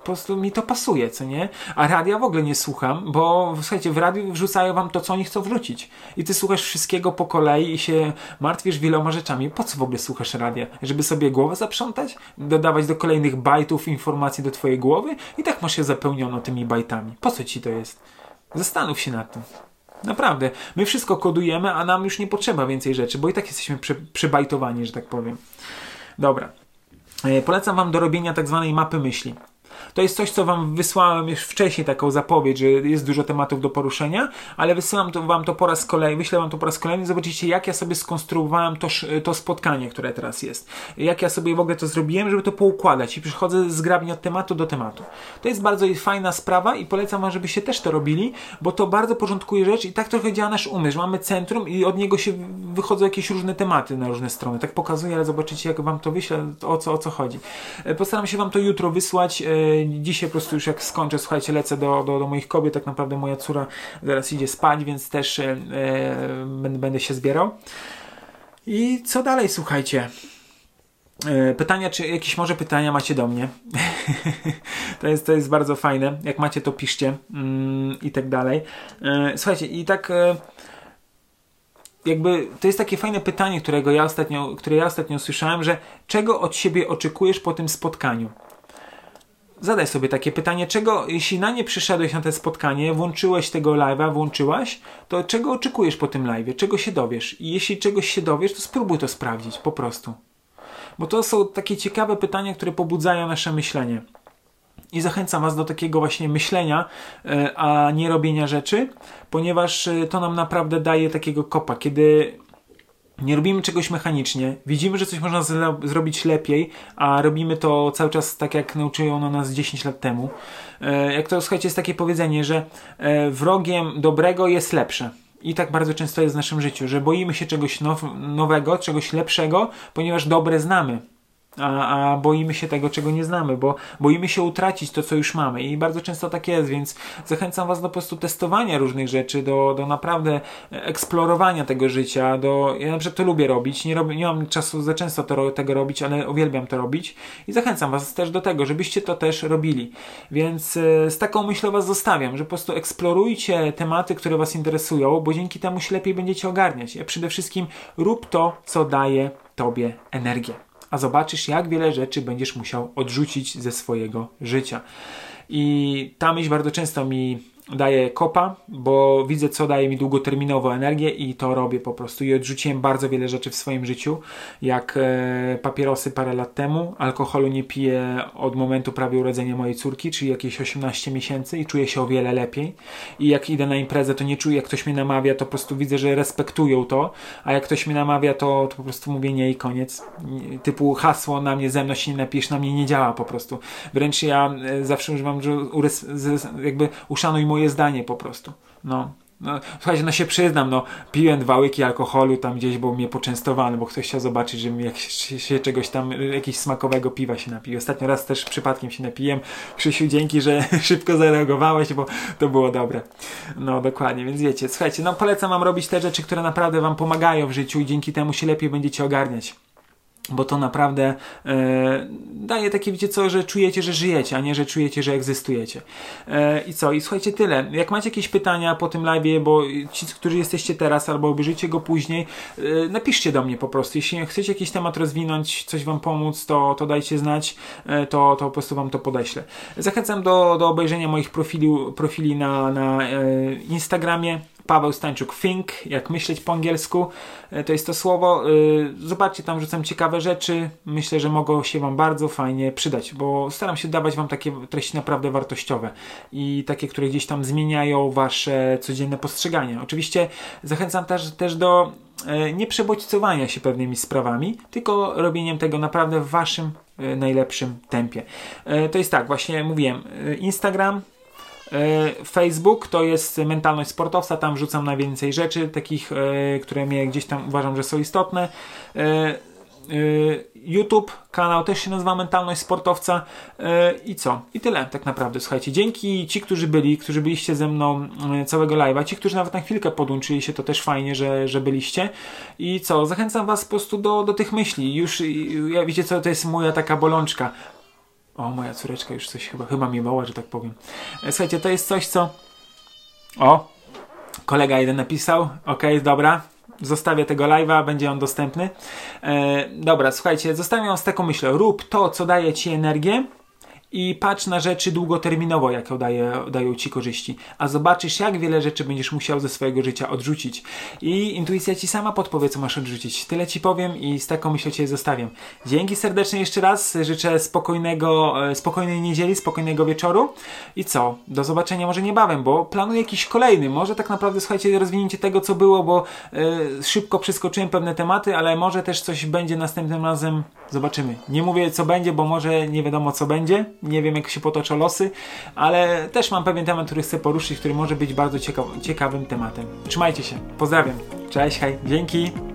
po prostu mi to pasuje, co nie? A radia w ogóle nie słucham, bo słuchajcie, w radiu wrzucają wam to, co oni chcą wrzucić. I ty słuchasz wszystkiego po kolei i się martwisz wieloma rzeczami. Po co w ogóle słuchasz radia? Żeby sobie głowę zaprzątać? Dodawać do kolejnych bajtów informacji do twojej głowy? I tak masz się zapełniono tymi bajtami. Po co ci to jest? Zastanów się nad tym. Naprawdę. My wszystko kodujemy, a nam już nie potrzeba więcej rzeczy, bo i tak jesteśmy przy, przybajtowani, że tak powiem. Dobra. E, polecam Wam do robienia tak zwanej mapy myśli. To jest coś, co Wam wysłałem już wcześniej, taką zapowiedź, że jest dużo tematów do poruszenia, ale wysyłam to Wam to po raz kolejny, wyślę Wam to po raz kolejny, zobaczycie, jak ja sobie skonstruowałem to, to spotkanie, które teraz jest. Jak ja sobie w ogóle to zrobiłem, żeby to poukładać i przychodzę zgrabnie od tematu do tematu. To jest bardzo fajna sprawa i polecam Wam, żebyście też to robili, bo to bardzo porządkuje rzecz i tak trochę działa nasz umysł. Mamy centrum i od niego się wychodzą jakieś różne tematy na różne strony. Tak pokazuję, ale zobaczycie, jak Wam to wyślę, o co, o co chodzi. E, postaram się Wam to jutro wysłać e, dzisiaj po prostu już jak skończę, słuchajcie, lecę do, do, do moich kobiet, tak naprawdę moja córa zaraz idzie spać, więc też e, e będę się zbierał. I co dalej, słuchajcie? E, pytania, czy jakieś może pytania macie do mnie? to, jest, to jest bardzo fajne. Jak macie, to piszcie mm, i tak dalej. E, słuchajcie, i tak jakby to jest takie fajne pytanie, którego ja ostatnio, które ja ostatnio słyszałem, że czego od siebie oczekujesz po tym spotkaniu? Zadaj sobie takie pytanie, czego, jeśli na nie przyszedłeś na to spotkanie, włączyłeś tego live'a, włączyłaś, to czego oczekujesz po tym live'ie? Czego się dowiesz? I jeśli czegoś się dowiesz, to spróbuj to sprawdzić, po prostu. Bo to są takie ciekawe pytania, które pobudzają nasze myślenie. I zachęcam Was do takiego właśnie myślenia, e, a nie robienia rzeczy, ponieważ e, to nam naprawdę daje takiego kopa, kiedy nie robimy czegoś mechanicznie, widzimy, że coś można zrobić lepiej, a robimy to cały czas tak, jak nauczyło nas 10 lat temu. E, jak to, słuchajcie, jest takie powiedzenie, że wrogiem dobrego jest lepsze. I tak bardzo często jest w naszym życiu, że boimy się czegoś now, nowego, czegoś lepszego, ponieważ dobre znamy a, a boimy się tego, czego nie znamy, bo boimy się utracić to, co już mamy. I bardzo często tak jest, więc zachęcam Was do po prostu testowania różnych rzeczy, do, do naprawdę eksplorowania tego życia, do, ja na przykład to lubię robić, nie, nie mam czasu za często to, tego robić, ale uwielbiam to robić. I zachęcam Was też do tego, żebyście to też robili, więc e, z taką myślą Was zostawiam, że po prostu eksplorujcie tematy, które Was interesują, bo dzięki temu się lepiej będziecie ogarniać, a przede wszystkim rób to, co daje Tobie energię a zobaczysz, jak wiele rzeczy będziesz musiał odrzucić ze swojego życia. I ta myśl bardzo często mi daję kopa, bo widzę, co daje mi długoterminową energię i to robię po prostu. I odrzuciłem bardzo wiele rzeczy w swoim życiu, jak e, papierosy parę lat temu. Alkoholu nie piję od momentu prawie urodzenia mojej córki, czyli jakieś 18 miesięcy i czuję się o wiele lepiej. I jak idę na imprezę, to nie czuję, jak ktoś mnie namawia, to po prostu widzę, że respektują to, a jak ktoś mnie namawia, to, to po prostu mówię nie i koniec. Typu hasło na mnie, ze mną się nie napisz, na mnie nie działa po prostu. Wręcz ja e, zawsze używam, że jakby uszanuj moje zdanie po prostu. No. No, słuchajcie, no się przyznam, no piłem dwa łyki alkoholu tam gdzieś, bo mnie poczęstowano, bo ktoś chciał zobaczyć, że mi jak się, się, czegoś tam, jakiegoś smakowego piwa się napije. Ostatnio raz też przypadkiem się napiłem. Krzysiu, dzięki, że szybko zareagowałeś, bo to było dobre. No dokładnie, więc wiecie, słuchajcie, no polecam wam robić te rzeczy, które naprawdę wam pomagają w życiu i dzięki temu się lepiej będziecie ogarniać bo to naprawdę e, daje takie, wiecie co, że czujecie, że żyjecie, a nie, że czujecie, że egzystujecie. E, I co? I słuchajcie, tyle. Jak macie jakieś pytania po tym live, bo ci, którzy jesteście teraz, albo obejrzycie go później, e, napiszcie do mnie po prostu. Jeśli chcecie jakiś temat rozwinąć, coś wam pomóc, to, to dajcie znać, e, to, to po prostu wam to podeślę. Zachęcam do, do obejrzenia moich profili, profili na, na e, Instagramie, Paweł Stańczuk Think, jak myśleć po angielsku, e, to jest to słowo. E, zobaczcie, tam rzucam ciekawe rzeczy. Myślę, że mogą się Wam bardzo fajnie przydać, bo staram się dawać Wam takie treści naprawdę wartościowe i takie, które gdzieś tam zmieniają Wasze codzienne postrzeganie. Oczywiście zachęcam też, też do e, nie przebodźcowania się pewnymi sprawami, tylko robieniem tego naprawdę w Waszym najlepszym tempie. To jest tak, właśnie mówiłem, Instagram, Facebook to jest mentalność sportowca, tam rzucam najwięcej rzeczy, takich, e, które mnie gdzieś tam uważam, że są istotne. E, YouTube, kanał też się nazywa Mentalność Sportowca i co? I tyle tak naprawdę, słuchajcie. Dzięki ci, którzy byli, którzy byliście ze mną całego live'a, ci, którzy nawet na chwilkę podłączyli się, to też fajnie, że, że byliście. I co? Zachęcam was po prostu do, do tych myśli. Już, ja wiecie co, to jest moja taka bolączka. O, moja córeczka już coś chyba, chyba mi woła, że tak powiem. E, słuchajcie, to jest coś, co... O, kolega jeden napisał. Ok, dobra, zostawię tego live'a, będzie on dostępny. E, dobra, słuchajcie, zostawiam z taką myślą. Rób to, co daje Ci energię, i patrz na rzeczy długoterminowo, jakie daje, dają ci korzyści, a zobaczysz, jak wiele rzeczy będziesz musiał ze swojego życia odrzucić. I intuicja ci sama podpowie, co masz odrzucić. Tyle ci powiem i z taką myślą cię zostawiam. Dzięki serdecznie jeszcze raz. Życzę spokojnego, e, spokojnej niedzieli, spokojnego wieczoru. I co? Do zobaczenia może niebawem, bo planuję jakiś kolejny. Może tak naprawdę, słuchajcie, rozwinięcie tego, co było, bo yy, szybko przeskoczyłem pewne tematy, ale może też coś będzie następnym razem. Zobaczymy. Nie mówię, co będzie, bo może nie wiadomo, co będzie nie wiem jak się potoczą losy, ale też mam pewien temat, który chcę poruszyć, który może być bardzo ciekawym tematem. Trzymajcie się, pozdrawiam, cześć, hej, dzięki.